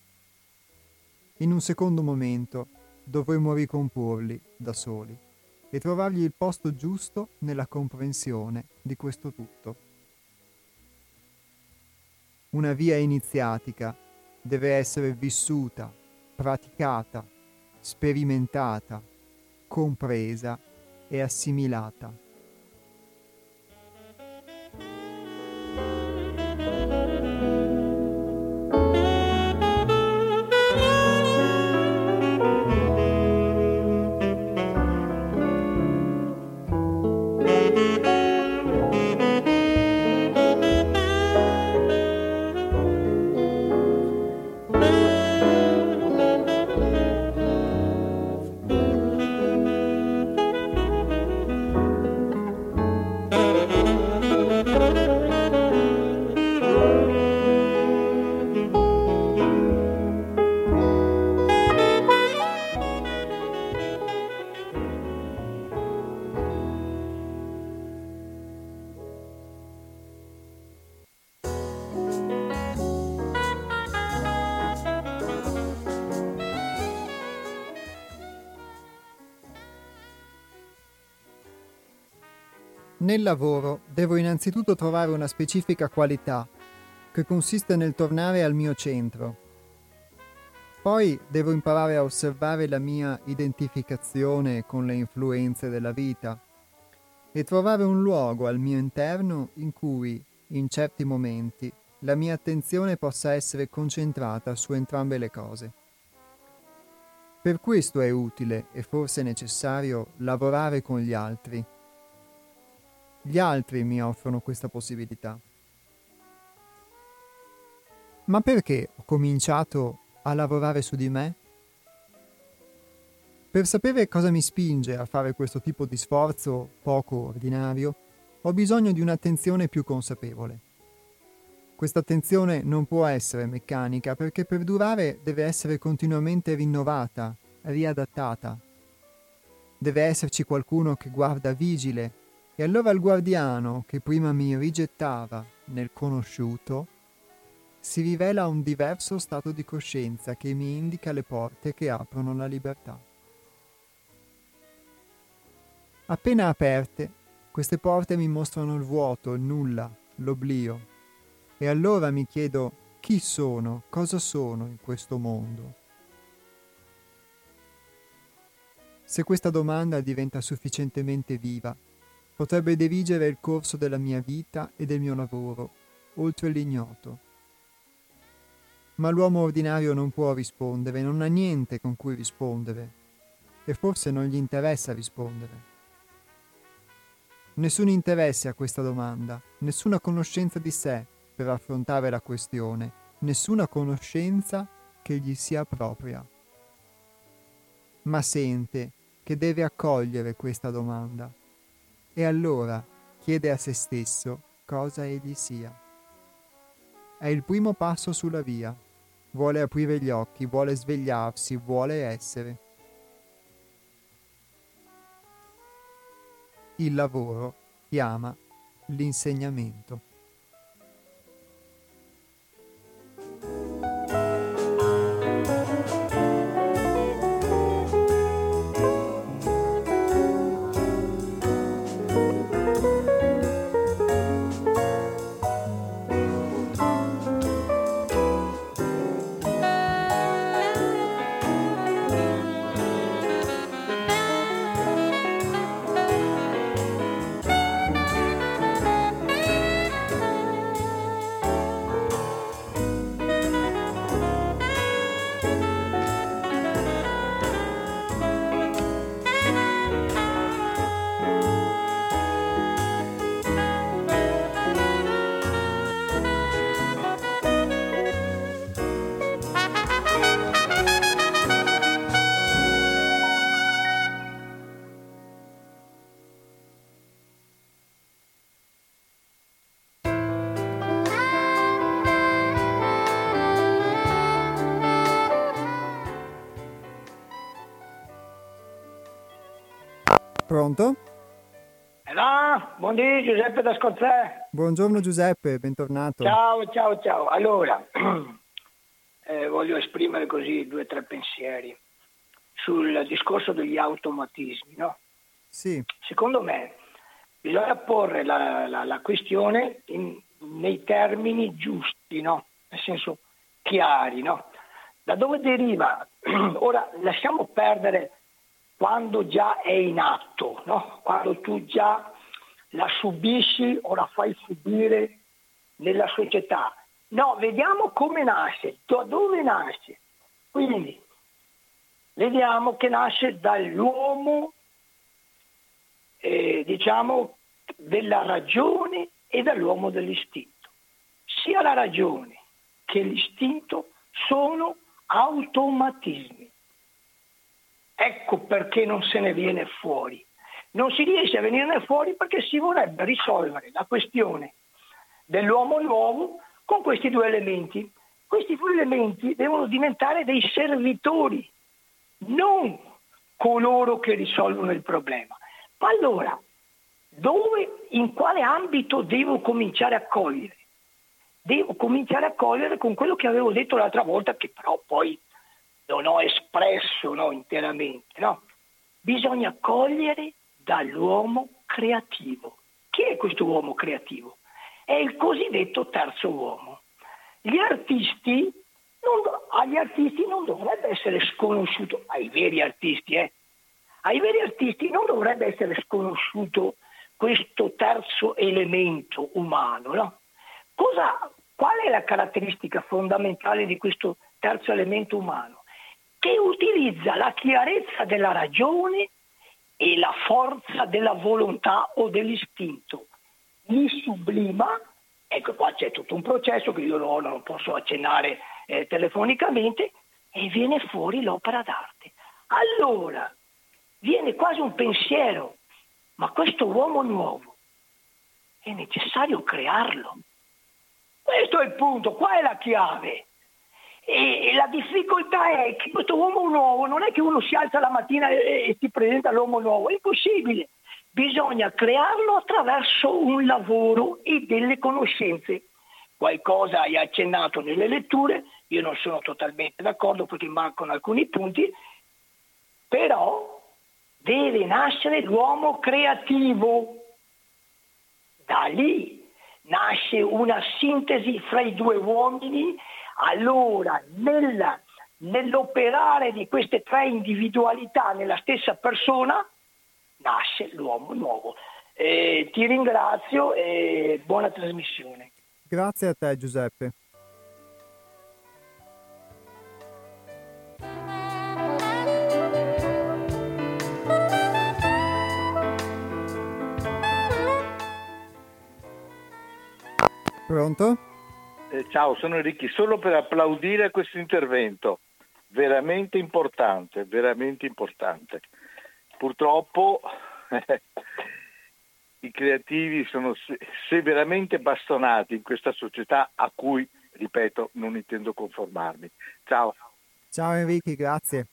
In un secondo momento dovremo ricomporli da soli e trovargli il posto giusto nella comprensione di questo tutto. Una via iniziatica deve essere vissuta, praticata, sperimentata, compresa e assimilata. Nel lavoro devo innanzitutto trovare una specifica qualità, che consiste nel tornare al mio centro. Poi devo imparare a osservare la mia identificazione con le influenze della vita e trovare un luogo al mio interno in cui, in certi momenti, la mia attenzione possa essere concentrata su entrambe le cose. Per questo è utile e forse necessario lavorare con gli altri gli altri mi offrono questa possibilità. Ma perché ho cominciato a lavorare su di me? Per sapere cosa mi spinge a fare questo tipo di sforzo poco ordinario, ho bisogno di un'attenzione più consapevole. Questa attenzione non può essere meccanica perché per durare deve essere continuamente rinnovata, riadattata. Deve esserci qualcuno che guarda vigile e allora il guardiano, che prima mi rigettava nel conosciuto, si rivela un diverso stato di coscienza che mi indica le porte che aprono la libertà. Appena aperte, queste porte mi mostrano il vuoto, il nulla, l'oblio. E allora mi chiedo chi sono, cosa sono in questo mondo. Se questa domanda diventa sufficientemente viva, potrebbe dirigere il corso della mia vita e del mio lavoro, oltre l'ignoto. Ma l'uomo ordinario non può rispondere, non ha niente con cui rispondere, e forse non gli interessa rispondere. Nessun interesse a questa domanda, nessuna conoscenza di sé per affrontare la questione, nessuna conoscenza che gli sia propria. Ma sente che deve accogliere questa domanda e allora chiede a se stesso cosa egli sia. È il primo passo sulla via. Vuole aprire gli occhi, vuole svegliarsi, vuole essere. Il lavoro chiama l'insegnamento. Pronto? Hello? Buondì, Giuseppe da Scozzè. Buongiorno Giuseppe, bentornato. Ciao, ciao, ciao. Allora, eh, voglio esprimere così due o tre pensieri sul discorso degli automatismi, no? Sì. Secondo me bisogna porre la, la, la questione in, nei termini giusti, no? Nel senso chiari, no? Da dove deriva? Ora lasciamo perdere quando già è in atto, no? quando tu già la subisci o la fai subire nella società. No, vediamo come nasce, da dove nasce. Quindi vediamo che nasce dall'uomo, eh, diciamo, della ragione e dall'uomo dell'istinto. Sia la ragione che l'istinto sono automatismi. Ecco perché non se ne viene fuori. Non si riesce a venirne fuori perché si vorrebbe risolvere la questione dell'uomo nuovo con questi due elementi. Questi due elementi devono diventare dei servitori, non coloro che risolvono il problema. Ma allora, dove, in quale ambito devo cominciare a cogliere? Devo cominciare a cogliere con quello che avevo detto l'altra volta, che però poi non ho espresso no, interamente, no? bisogna cogliere dall'uomo creativo. Chi è questo uomo creativo? È il cosiddetto terzo uomo. Gli artisti, non, agli artisti non dovrebbe essere sconosciuto, ai veri artisti, eh, ai veri artisti non dovrebbe essere sconosciuto questo terzo elemento umano. No? Cosa, qual è la caratteristica fondamentale di questo terzo elemento umano? Che utilizza la chiarezza della ragione e la forza della volontà o dell'istinto. Li sublima, ecco qua c'è tutto un processo che io non posso accennare eh, telefonicamente, e viene fuori l'opera d'arte. Allora viene quasi un pensiero, ma questo uomo nuovo è necessario crearlo. Questo è il punto, qua è la chiave. E la difficoltà è che questo uomo nuovo non è che uno si alza la mattina e, si presenta l'uomo nuovo, è impossibile. Bisogna crearlo attraverso un lavoro e delle conoscenze. Qualcosa hai accennato nelle letture, io non sono totalmente d'accordo perché mancano alcuni punti, però deve nascere l'uomo creativo. Da lì nasce una sintesi fra i due uomini allora, nella, nell'operare di queste tre individualità nella stessa persona, nasce l'uomo nuovo. Eh, ti ringrazio e buona trasmissione. Grazie a te Giuseppe. Pronto? Eh, ciao, sono Ricchi, solo per applaudire questo intervento, veramente importante, veramente importante. Purtroppo i creativi sono severamente bastonati in questa società a cui, ripeto, non intendo conformarmi. Ciao. Ciao Enrico, grazie.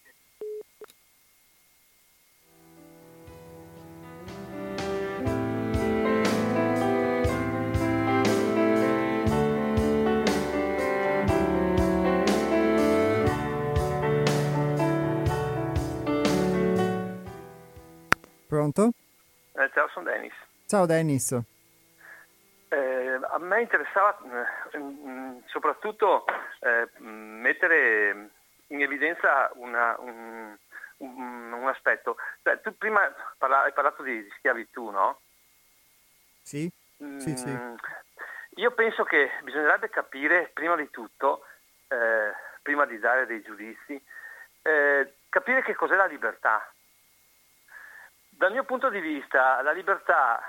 Pronto? Eh, ciao, sono Dennis. Ciao Dennis. Eh, a me interessava eh, soprattutto eh, mettere in evidenza una, un, un, un, aspetto. Cioè, tu prima parla, hai parlato di, di, schiavitù, no? Sì, mm, sì, sì. Io penso che bisognerebbe capire, prima di tutto, eh, prima di dare dei giudizi, eh, capire che cos'è la libertà. Dal mio punto di vista la libertà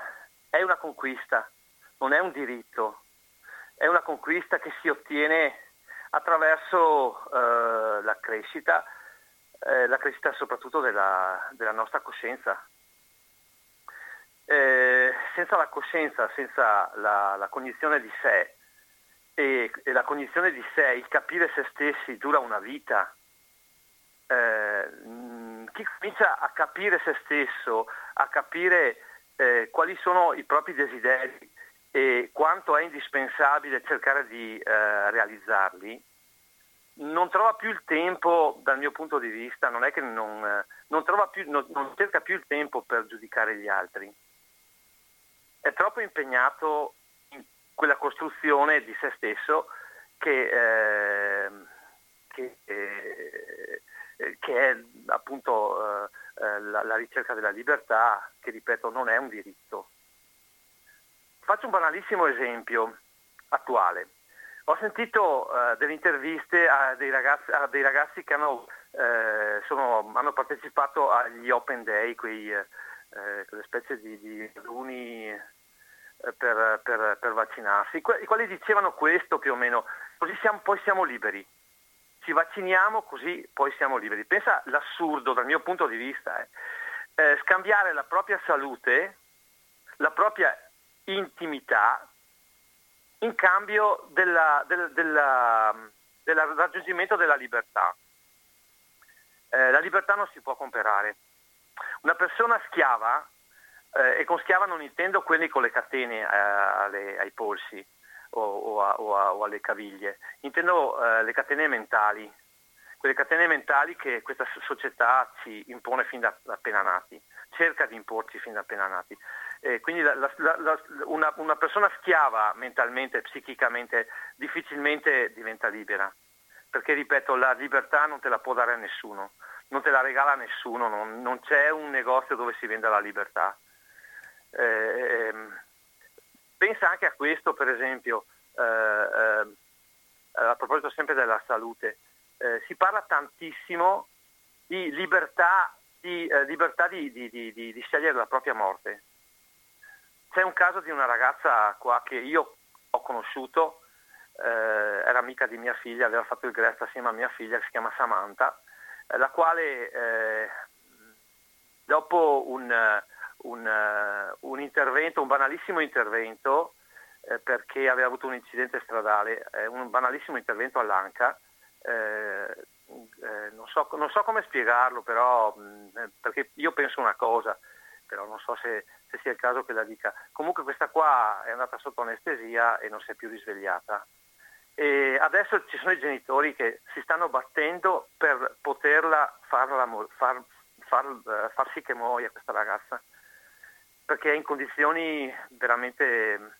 è una conquista, non è un diritto, è una conquista che si ottiene attraverso eh, la crescita, eh, la crescita soprattutto della, della nostra coscienza. Eh, senza la coscienza, senza la, la cognizione di sé e, e, la cognizione di sé, il capire se stessi dura una vita, eh, chi comincia a capire se stesso, a capire eh, quali sono i propri desideri e quanto è indispensabile cercare di eh, realizzarli, non trova più il tempo, dal mio punto di vista, non è che non, eh, non, più, non, non cerca più il tempo per giudicare gli altri. È troppo impegnato in quella costruzione di se stesso che, eh, che, eh, che è appunto eh, eh, la, la, ricerca della libertà, che ripeto non è un diritto. Faccio un banalissimo esempio attuale. Ho sentito uh, delle interviste a dei ragazzi, a dei ragazzi che hanno, eh, sono, hanno, partecipato agli Open Day, quei, eh, quelle specie di, di raduni per, per, per, vaccinarsi, i quali dicevano questo più o meno, così siamo, poi siamo liberi ci vacciniamo così poi siamo liberi. Pensa l'assurdo dal mio punto di vista è eh, scambiare la propria salute, la propria intimità in cambio del raggiungimento della libertà. Eh, la libertà non si può comprare. Una persona schiava, eh, e con schiava non intendo quelli con le catene eh, alle, ai polsi, o, o, a, o, a, o alle caviglie, intendo eh, le catene mentali, quelle catene mentali che questa società ci impone fin da, da appena nati, cerca di imporci fin da appena nati. Eh, quindi la, la, la, una, una, persona schiava mentalmente, psichicamente, difficilmente diventa libera, perché ripeto, la libertà non te la può dare a nessuno, non te la regala nessuno, non, non c'è un negozio dove si venda la libertà. Eh, Pensa anche a questo, per esempio, eh, eh, a proposito sempre della salute, eh, si parla tantissimo di libertà, di, eh, libertà di, di, di, scegliere la propria morte. C'è un caso di una ragazza qua che io ho conosciuto, eh, era amica di mia figlia, aveva fatto il GREST assieme a mia figlia, che si chiama Samantha, la quale dopo un un, uh, un intervento, un banalissimo intervento, eh, perché aveva avuto un incidente stradale, eh, un banalissimo intervento all'anca. Eh, eh, non so, non, so, come spiegarlo, però, mh, mm, eh, perché io penso una cosa, però non so se, se, sia il caso che la dica. Comunque questa qua è andata sotto anestesia e non si è più risvegliata. E adesso ci sono i genitori che si stanno battendo per poterla farla, far, far, far sì che muoia questa ragazza perché è in condizioni veramente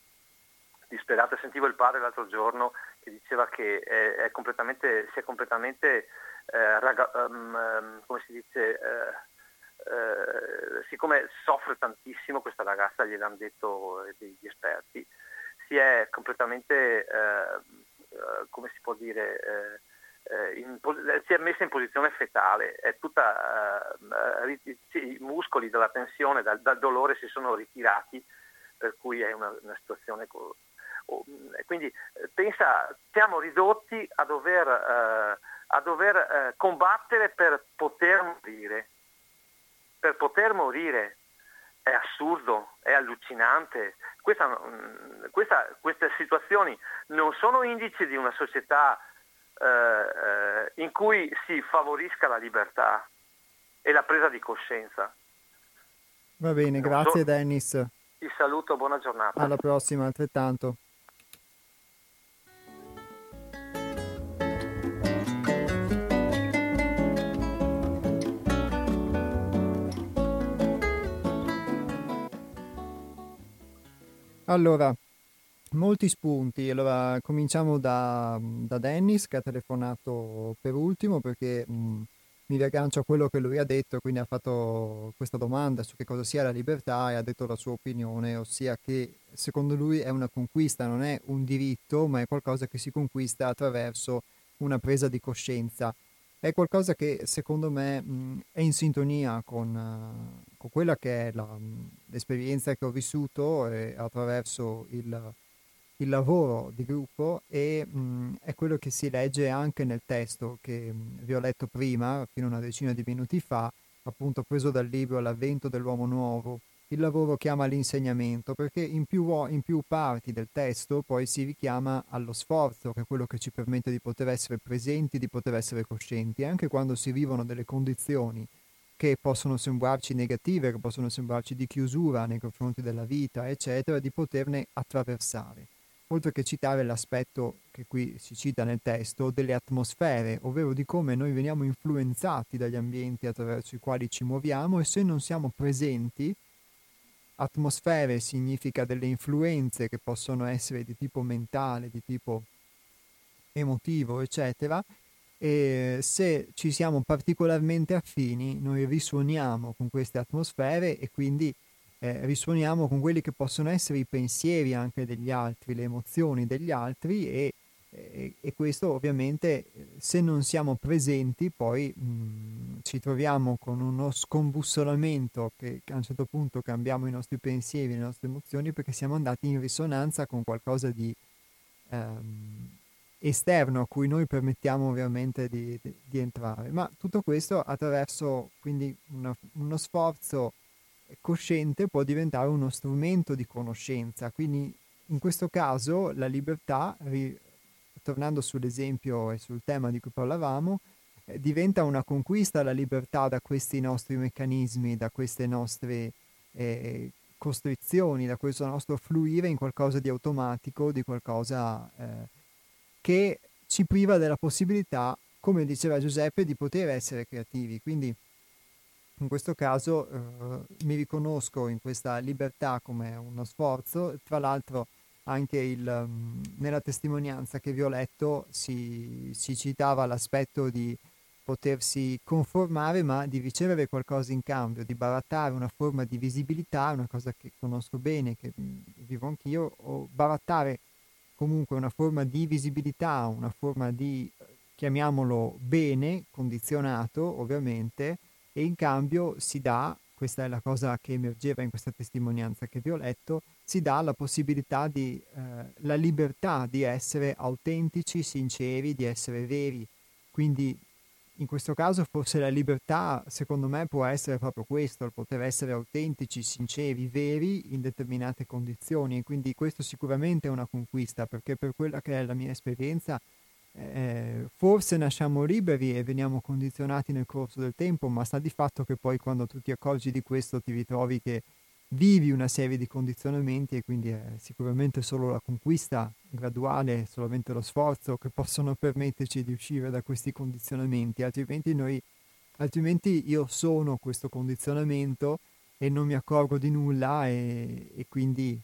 disperate. Sentivo il padre l'altro giorno che diceva che è, è completamente, si è completamente, eh, raga, um, come si dice, eh, eh, siccome soffre tantissimo questa ragazza, gliel'hanno detto degli esperti, si è completamente, eh, eh, come si può dire, eh, in, eh, si è messa in posizione fetale, tutta, eh, i muscoli dalla tensione, dal, dal, dolore si sono ritirati, per cui è una, una situazione... Co- quindi eh, pensa, siamo ridotti a dover, eh, a dover eh, combattere per poter morire. Per poter morire è assurdo, è allucinante. Questa, mm, questa, queste situazioni non sono indici di una società eh, eh, in cui si favorisca la libertà e la presa di coscienza. Va bene, grazie so, Dennis. Ti saluto, buona giornata. Alla prossima, altrettanto. Allora, molti spunti. Allora, cominciamo da, da Dennis che ha telefonato per ultimo perché mh, mi riaggancio a quello che lui ha detto, quindi ha fatto questa domanda su che cosa sia la libertà e ha detto la sua opinione, ossia che secondo lui è una conquista, non è un diritto, ma è qualcosa che si conquista attraverso una presa di coscienza. È qualcosa che secondo me mh, è in sintonia con, con quella che è la, l'esperienza che ho vissuto eh, attraverso il, il, lavoro di gruppo e mh, è quello che si legge anche nel testo che mh, vi ho letto prima, fino a una decina di minuti fa, appunto preso dal libro L'avvento dell'uomo nuovo. Il lavoro chiama l'insegnamento perché in più, in più parti del testo poi si richiama allo sforzo, che è quello che ci permette di poter essere presenti, di poter essere coscienti, anche quando si vivono delle condizioni che possono sembrarci negative, che possono sembrarci di chiusura nei confronti della vita, eccetera, di poterne attraversare. Oltre che citare l'aspetto che qui si cita nel testo delle atmosfere, ovvero di come noi veniamo influenzati dagli ambienti attraverso i quali ci muoviamo e se non siamo presenti, atmosfere significa delle influenze che possono essere di tipo mentale, di tipo emotivo, eccetera, e se ci siamo particolarmente affini noi risuoniamo con queste atmosfere e quindi eh, risuoniamo con quelli che possono essere i pensieri anche degli altri, le emozioni degli altri e, e, e questo ovviamente se non siamo presenti poi mh, mm, ci troviamo con uno scombussolamento che, a un certo punto cambiamo i nostri pensieri, le nostre emozioni perché siamo andati in risonanza con qualcosa di... Um, esterno a cui noi permettiamo ovviamente di, di, di entrare, ma tutto questo attraverso quindi una, uno sforzo cosciente può diventare uno strumento di conoscenza, quindi in questo caso la libertà, ri, tornando sull'esempio e sul tema di cui parlavamo, eh, diventa una conquista la libertà da questi nostri meccanismi, da queste nostre eh, costrizioni, da questo nostro fluire in qualcosa di automatico, di qualcosa... Eh, che ci priva della possibilità, come diceva Giuseppe, di poter essere creativi. Quindi in questo caso eh, mi riconosco in questa libertà come uno sforzo, tra l'altro anche il, um, nella testimonianza che vi ho letto si, si, citava l'aspetto di potersi conformare ma di ricevere qualcosa in cambio, di barattare una forma di visibilità, una cosa che conosco bene, che mm, vivo anch'io, o barattare comunque una forma di visibilità, una forma di, chiamiamolo bene, condizionato ovviamente, e in cambio si dà, questa è la cosa che emergeva in questa testimonianza che vi ho letto, si dà la possibilità di, eh, la libertà di essere autentici, sinceri, di essere veri. Quindi in questo caso forse la libertà, secondo me, può essere proprio questo, il poter essere autentici, sinceri, veri in determinate condizioni e quindi questo sicuramente è una conquista perché per quella che è la mia esperienza eh, forse nasciamo liberi e veniamo condizionati nel corso del tempo, ma sta di fatto che poi quando tu ti accorgi di questo ti ritrovi che vivi una serie di condizionamenti e quindi è sicuramente solo la conquista graduale, solamente lo sforzo che possono permetterci di uscire da questi condizionamenti, altrimenti noi altrimenti io sono questo condizionamento e non mi accorgo di nulla e, e quindi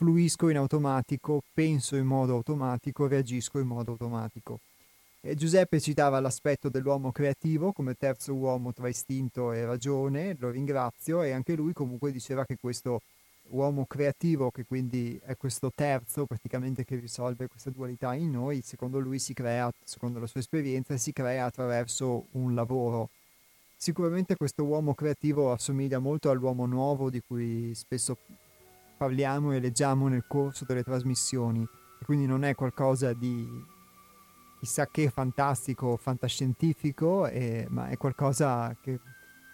fluisco in automatico, penso in modo automatico, reagisco in modo automatico. E Giuseppe citava l'aspetto dell'uomo creativo come terzo uomo tra istinto e ragione, lo ringrazio, e anche lui comunque diceva che questo uomo creativo, che quindi è questo terzo praticamente che risolve questa dualità in noi, secondo lui si crea, secondo la sua esperienza, si crea attraverso un lavoro. Sicuramente questo uomo creativo assomiglia molto all'uomo nuovo di cui spesso parliamo e leggiamo nel corso delle trasmissioni, quindi non è qualcosa di chissà che fantastico o fantascientifico, eh, ma è qualcosa che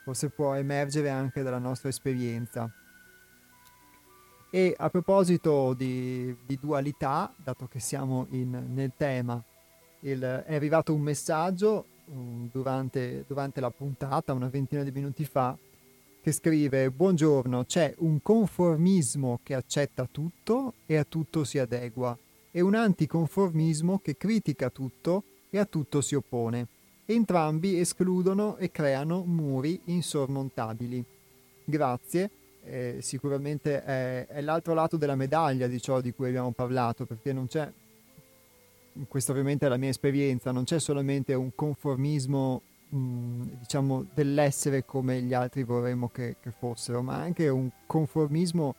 forse può emergere anche dalla nostra esperienza. E a proposito di, di dualità, dato che siamo in, nel tema, il, è arrivato un messaggio um, durante, durante la puntata, una ventina di minuti fa, che scrive Buongiorno, c'è un conformismo che accetta tutto e a tutto si adegua e un anticonformismo che critica tutto e a tutto si oppone. Entrambi escludono e creano muri insormontabili. Grazie, eh, sicuramente è, è l'altro lato della medaglia di ciò di cui abbiamo parlato, perché non c'è, questa ovviamente è la mia esperienza, non c'è solamente un conformismo mh, diciamo dell'essere come gli altri vorremmo che, che fossero, ma anche un conformismo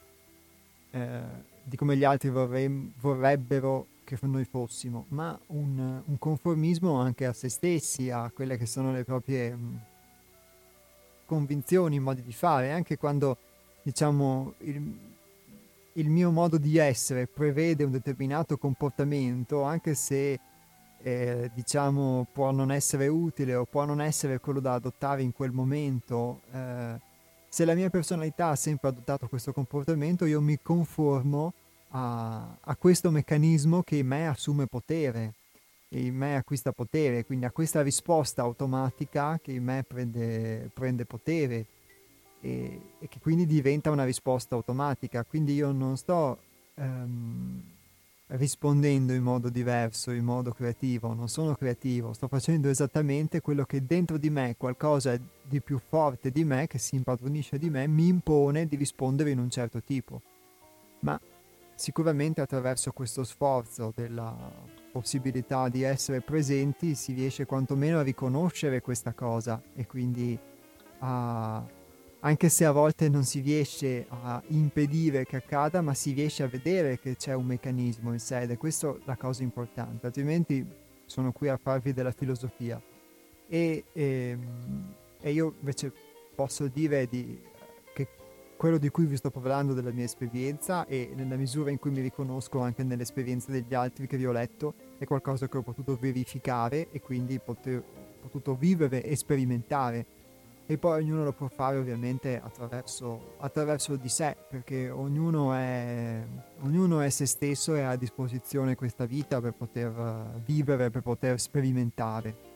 eh, di come gli altri vorrem- vorrebbero che noi fossimo, ma un, un, conformismo anche a se stessi, a quelle che sono le proprie mh, convinzioni, modi di fare, anche quando diciamo il, il mio modo di essere prevede un determinato comportamento, anche se eh, diciamo può non essere utile o può non essere quello da adottare in quel momento, eh, se la mia personalità ha sempre adottato questo comportamento, io mi conformo a, a questo meccanismo che in me assume potere, che in me acquista potere, quindi a questa risposta automatica che in me prende, prende potere e, e, che quindi diventa una risposta automatica. Quindi io non sto um, rispondendo in modo diverso, in modo creativo, non sono creativo, sto facendo esattamente quello che dentro di me, qualcosa di più forte di me, che si impadronisce di me, mi impone di rispondere in un certo tipo. Ma sicuramente attraverso questo sforzo della possibilità di essere presenti si riesce quantomeno a riconoscere questa cosa e quindi a anche se a volte non si riesce a impedire che accada, ma si riesce a vedere che c'è un meccanismo in sé ed è questa la cosa importante, altrimenti sono qui a farvi della filosofia. E, e, ehm, e io invece posso dire di, che quello di cui vi sto parlando della mia esperienza e nella misura in cui mi riconosco anche nell'esperienza degli altri che vi ho letto, è qualcosa che ho potuto verificare e quindi poter, potuto vivere e sperimentare e poi ognuno lo può fare ovviamente attraverso, attraverso di sé, perché ognuno è, ognuno è se stesso e ha a disposizione questa vita per poter vivere, per poter sperimentare.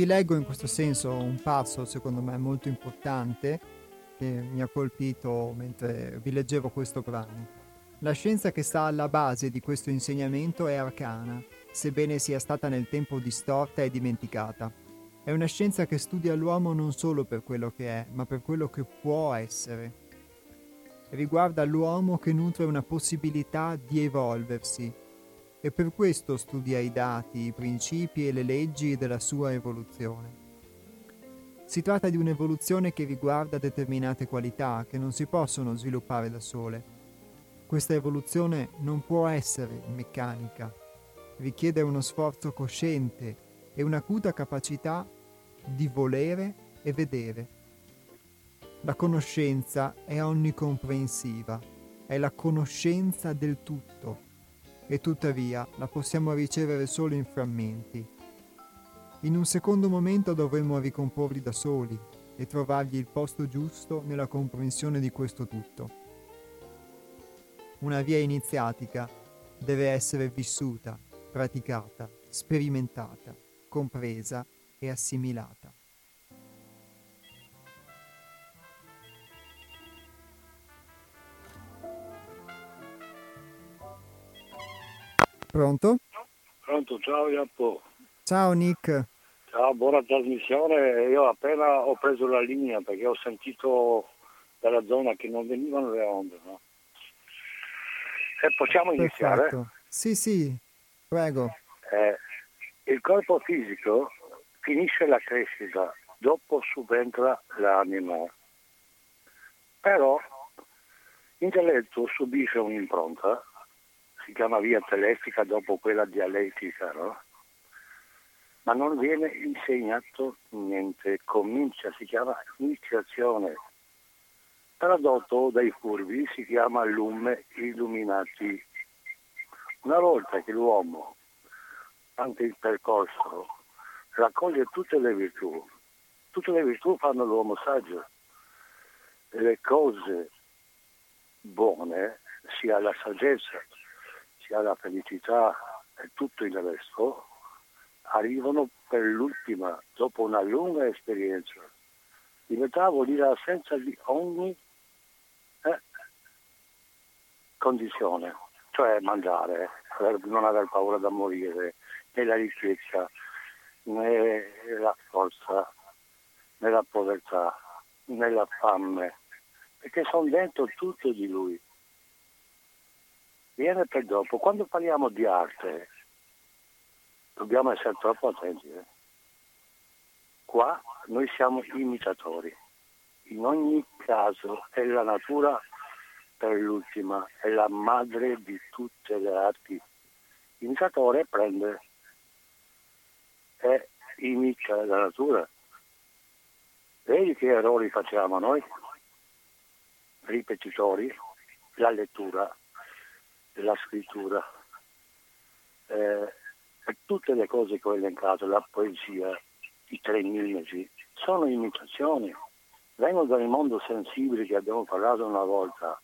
Rileggo in questo senso un passo secondo me molto importante che mi ha colpito mentre vi leggevo questo brano. La scienza che sta alla base di questo insegnamento è arcana, sebbene sia stata nel tempo distorta e dimenticata. È una scienza che studia l'uomo non solo per quello che è, ma per quello che può essere. Riguarda l'uomo che nutre una possibilità di evolversi e per questo studia i dati, i principi e le leggi della sua evoluzione. Si tratta di un'evoluzione che riguarda determinate qualità che non si possono sviluppare da sole. Questa evoluzione non può essere meccanica, richiede uno sforzo cosciente e un'acuta capacità di volere e vedere. La conoscenza è onnicomprensiva, è la conoscenza del tutto e tuttavia la possiamo ricevere solo in frammenti in un secondo momento dovremmo ricomporli da soli e trovargli il posto giusto nella comprensione di questo tutto. Una via iniziatica deve essere vissuta, praticata, sperimentata, compresa e assimilata. Pronto? Pronto, ciao Iappo. Ciao Nick. Ciao, buona trasmissione. Io appena ho preso la linea perché ho sentito dalla zona che non venivano le onde. No? E possiamo Perfetto. iniziare? Sì, sì, prego. Eh, il corpo fisico finisce la crescita, dopo subentra l'anima. Però l'intelletto subisce un'impronta, si chiama via telefica dopo quella dialettica, no? ma non viene insegnato niente, comincia, si chiama iniziazione. Tradotto dai furbi si chiama lume illuminati. Una volta che l'uomo, anche il percorso, raccoglie tutte le virtù, tutte le virtù fanno l'uomo saggio. Le cose buone, sia la saggezza, sia la felicità e tutto il resto, arrivano per l'ultima, dopo una lunga esperienza. Libertà vuol dire assenza di ogni eh, condizione, cioè mangiare, non aver paura da morire, né la ricchezza, né la forza, né la povertà, né la fame, perché sono dentro tutto di lui. Viene per dopo. Quando parliamo di arte, dobbiamo essere troppo attenti. Eh. Qua noi siamo imitatori. In ogni caso è la natura per l'ultima, è la madre di tutte le arti. L'imitatore prende e imita la natura. Vedi che errori facciamo noi? Ripetitori, la lettura, la scrittura. Eh, tutte le cose che ho elencato, la poesia, i tre mimesi, sono imitazioni, vengono dal mondo sensibile che abbiamo parlato una volta.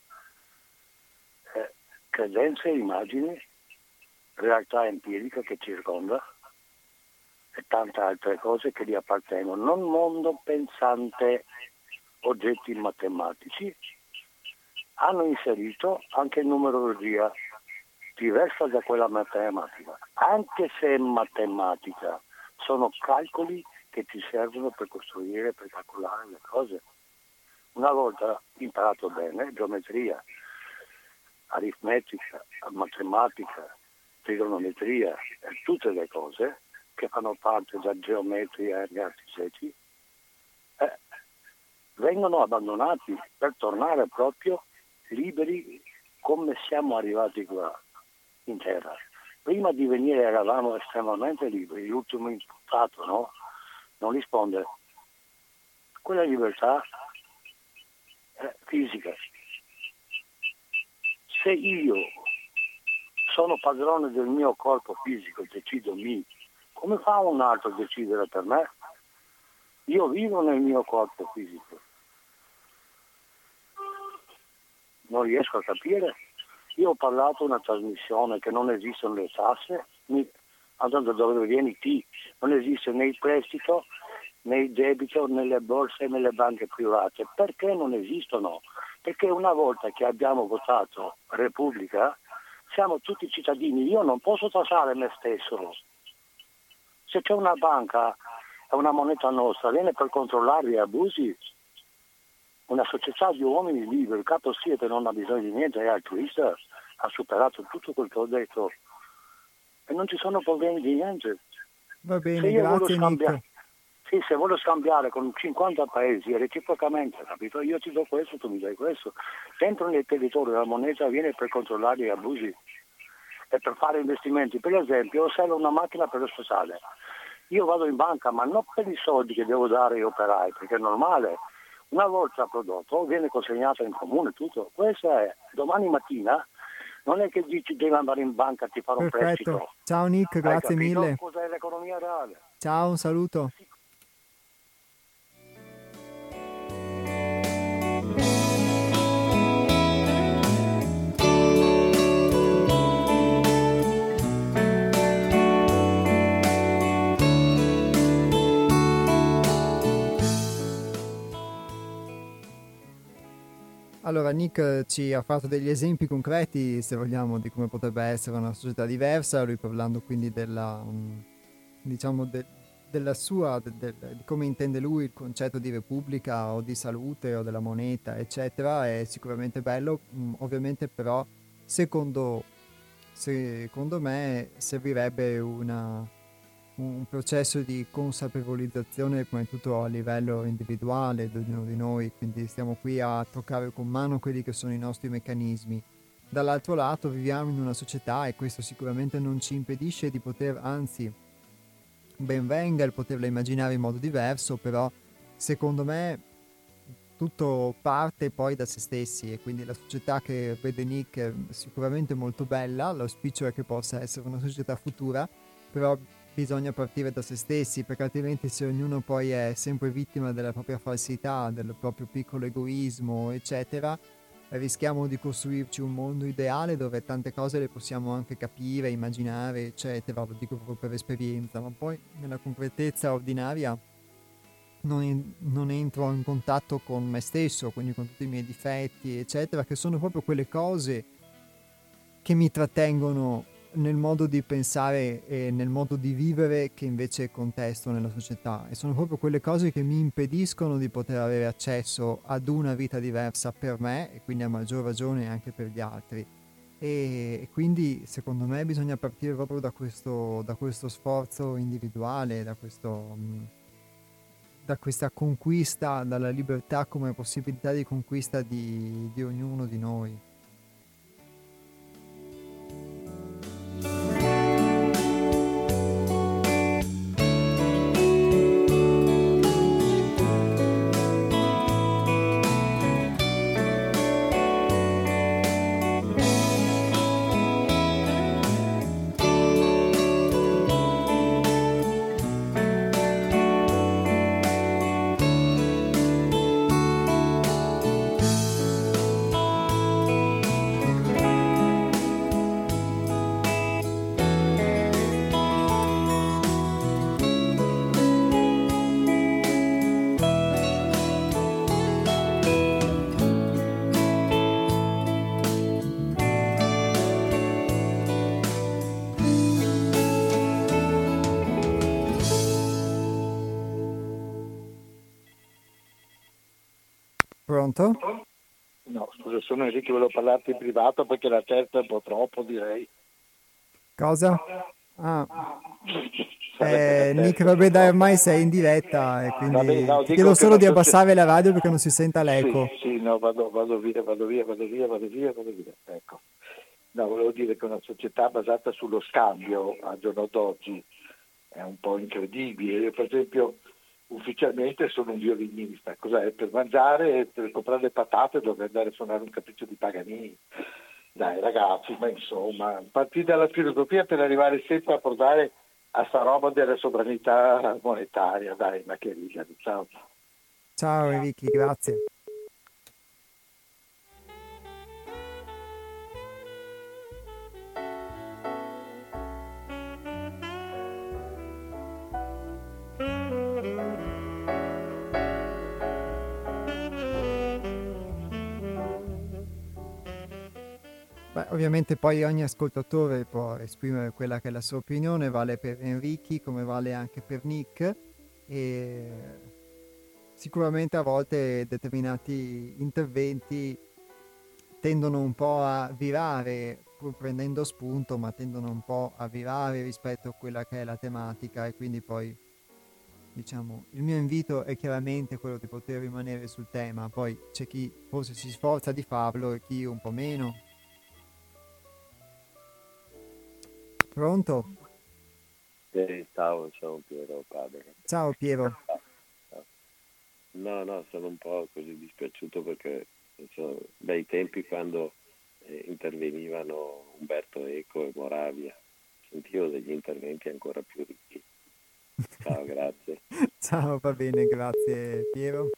Eh, credenze, immagini, realtà empirica che circonda e tante altre cose che gli appartengono. Non mondo pensante, oggetti matematici, hanno inserito anche numerologia diversa da quella matematica, anche se è matematica, sono calcoli che ti servono per costruire, per calcolare le cose. Una volta imparato bene, geometria, aritmetica, matematica, trigonometria e tutte le cose che fanno parte della geometria e artiseti, eh, vengono abbandonati per tornare proprio liberi come siamo arrivati qua in terra. Prima di venire eravamo estremamente liberi, l'ultimo imputato no? non risponde. Quella libertà è fisica. Se io sono padrone del mio corpo fisico, decido mi, come fa un altro a decidere per me? Io vivo nel mio corpo fisico. Non riesco a capire io ho parlato una trasmissione che non esistono le tasse, andando dove vieni ti, non esiste né il prestito né il debito nelle borse e nelle banche private. Perché non esistono? Perché una volta che abbiamo votato Repubblica siamo tutti cittadini, io non posso tasare me stesso. Se c'è una banca e una moneta nostra, viene per controllare gli abusi, una società di uomini liberi, il capo Siete non ha bisogno di niente, è altruista, ha superato tutto quel che ho detto e non ci sono problemi di niente. Va bene, grazie Nico. Sì, se voglio scambiare con 50 paesi reciprocamente, capito? Io ti do questo, tu mi dai questo. Dentro nel territorio la moneta viene per controllare gli abusi e per fare investimenti. Per esempio, serve una macchina per l'ospedale. Io vado in banca, ma non per i soldi che devo dare agli operai, perché è normale. Una volta prodotto viene consegnato in comune tutto. Questo è domani mattina non è che dici devi andare in banca ti fare un prestito. Ciao Nick, grazie mille. Cos'è l'economia reale? Ciao, un saluto. Sì. Allora, Nick ci ha fatto degli esempi concreti, se vogliamo, di come potrebbe essere una società diversa, lui parlando quindi della, mm, diciamo, de, della sua, de, de, di come intende lui il concetto di repubblica o di salute o della moneta, eccetera, è sicuramente bello, mm, ovviamente però secondo, secondo me servirebbe una, un processo di consapevolizzazione di tutto a livello individuale di ognuno di noi, quindi stiamo qui a toccare con mano quelli che sono i nostri meccanismi. Dall'altro lato viviamo in una società e questo sicuramente non ci impedisce di poter, anzi, ben venga il poterla immaginare in modo diverso, però secondo me tutto parte poi da se stessi e quindi la società che vede Nick è sicuramente molto bella, l'auspicio è che possa essere una società futura, però bisogna partire da se stessi, perché altrimenti se ognuno poi è sempre vittima della propria falsità, del proprio piccolo egoismo, eccetera, rischiamo di costruirci un mondo ideale dove tante cose le possiamo anche capire, immaginare, eccetera, lo dico proprio per esperienza, ma poi nella concretezza ordinaria non, non entro in contatto con me stesso, quindi con tutti i miei difetti, eccetera, che sono proprio quelle cose che mi trattengono nel modo di pensare e nel modo di vivere che invece contesto nella società e sono proprio quelle cose che mi impediscono di poter avere accesso ad una vita diversa per me e quindi a maggior ragione anche per gli altri e, quindi secondo me bisogna partire proprio da questo, da questo sforzo individuale, da, questo, da, questa conquista, dalla libertà come possibilità di conquista di, di ognuno di noi. Sono Enrico, volevo parlarti in privato perché la terza è un po' troppo, direi. Cosa? Ah. Eh, Nick, vabbè, dai, ormai sei in diretta e quindi vabbè, no, ti chiedo solo di abbassare la radio perché non si senta l'eco. Sì, sì no, vado, vado, via, vado via, vado via, vado via, vado via. Ecco. No, volevo dire che una società basata sullo scambio al giorno d'oggi è un po' incredibile. Io, per esempio, ufficialmente sono un violinista, cos'è? Per mangiare, per comprare le patate dovrei andare a suonare un capriccio di Paganini. Dai ragazzi, ma insomma, partire dalla filosofia per arrivare sempre a portare a sta roba della sovranità monetaria, dai, ma che riga, ciao. Ciao Enrico, grazie. Ovviamente poi ogni ascoltatore può esprimere quella che è la sua opinione, vale per Enrichi come vale anche per Nick e sicuramente a volte determinati interventi tendono un po' a virare, pur prendendo spunto, ma tendono un po' a virare rispetto a quella che è la tematica e quindi poi diciamo il mio invito è chiaramente quello di poter rimanere sul tema, poi c'è chi forse si sforza di farlo e chi un po' meno. Pronto? Eh, ciao, sono Piero padre. Ciao Piero. No, no, sono un po' così dispiaciuto perché so, dai tempi quando eh, intervenivano Umberto Eco e Moravia, sentivo degli interventi ancora più ricchi. Ciao, grazie. Ciao, va bene, grazie Piero.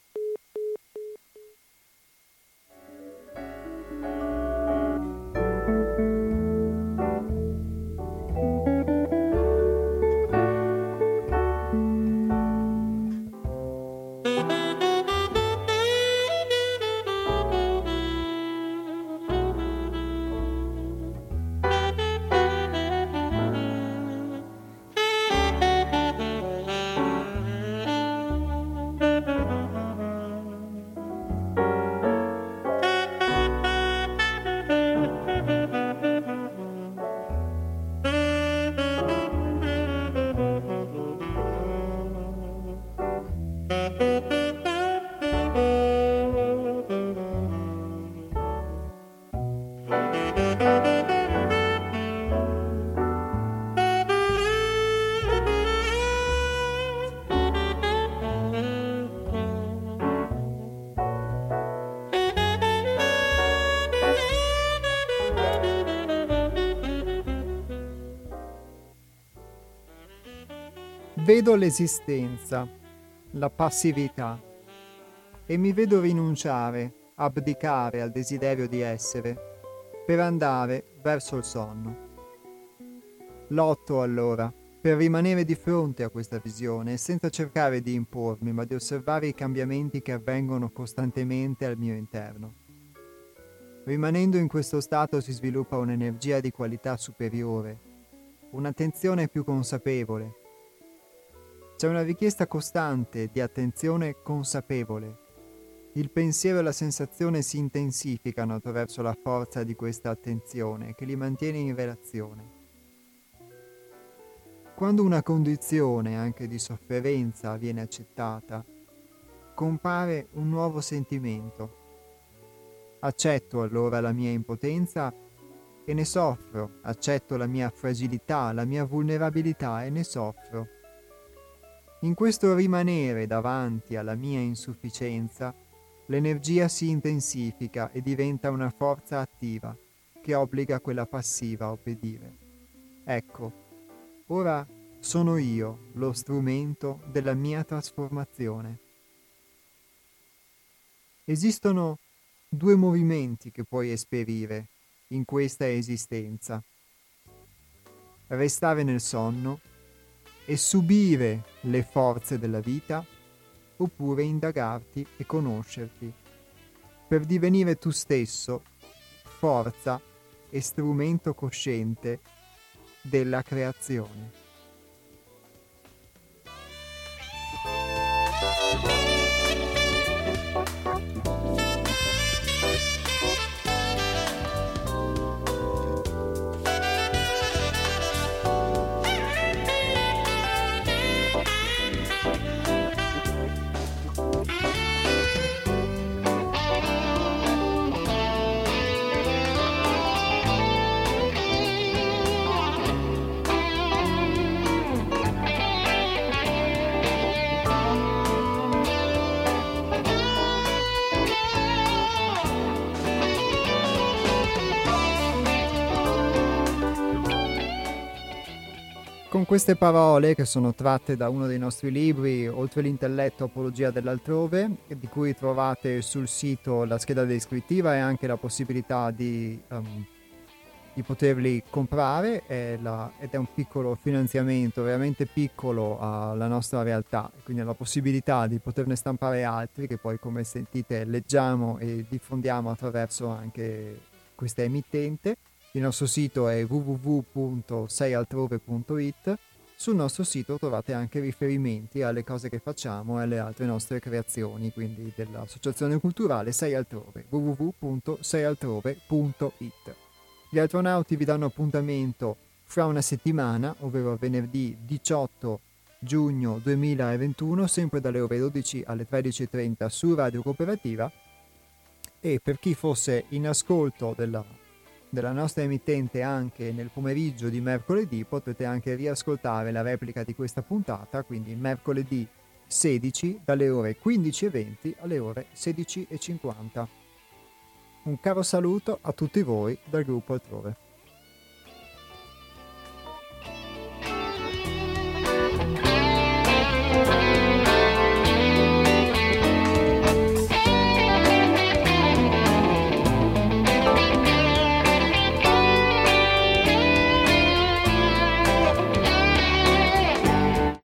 Vedo l'esistenza, la passività e mi vedo rinunciare, abdicare al desiderio di essere per andare verso il sonno. Lotto allora per rimanere di fronte a questa visione senza cercare di impormi, ma di osservare i cambiamenti che avvengono costantemente al mio interno. Rimanendo in questo stato si sviluppa un'energia di qualità superiore, un'attenzione più consapevole, c'è una richiesta costante di attenzione consapevole. Il pensiero e la sensazione si intensificano attraverso la forza di questa attenzione che li mantiene in relazione. Quando una condizione anche di sofferenza viene accettata, compare un nuovo sentimento. Accetto allora la mia impotenza e ne soffro, accetto la mia fragilità, la mia vulnerabilità e ne soffro in questo rimanere davanti alla mia insufficienza, l'energia si intensifica e diventa una forza attiva che obbliga quella passiva a obbedire. Ecco, ora sono io lo strumento della mia trasformazione. Esistono due movimenti che puoi esperire in questa esistenza. Restare nel sonno e subire le forze della vita oppure indagarti e conoscerti per divenire tu stesso forza e strumento cosciente della creazione. Con queste parole, che sono tratte da uno dei nostri libri, Oltre l'intelletto, Apologia dell'altrove, di cui trovate sul sito la scheda descrittiva e anche la possibilità di, um, di poterli comprare, è la, ed è un piccolo finanziamento, veramente piccolo alla nostra realtà, quindi la possibilità di poterne stampare altri, che poi come sentite leggiamo e diffondiamo attraverso anche questa emittente Il nostro sito è www.seialtrove.it. Sul nostro sito trovate anche riferimenti alle cose che facciamo e alle altre nostre creazioni, quindi dell'Associazione Culturale Sei Altrove, www.seialtrove.it. Gli astronauti vi danno appuntamento fra una settimana, ovvero venerdì 18 giugno 2021, sempre dalle ore 12 alle 13.30 su Radio Cooperativa e per chi fosse in ascolto della, della nostra emittente anche nel pomeriggio di mercoledì potete anche riascoltare la replica di questa puntata, quindi mercoledì 16 dalle ore 15.20 alle ore 16.50. Un caro saluto a tutti voi dal gruppo Altrove.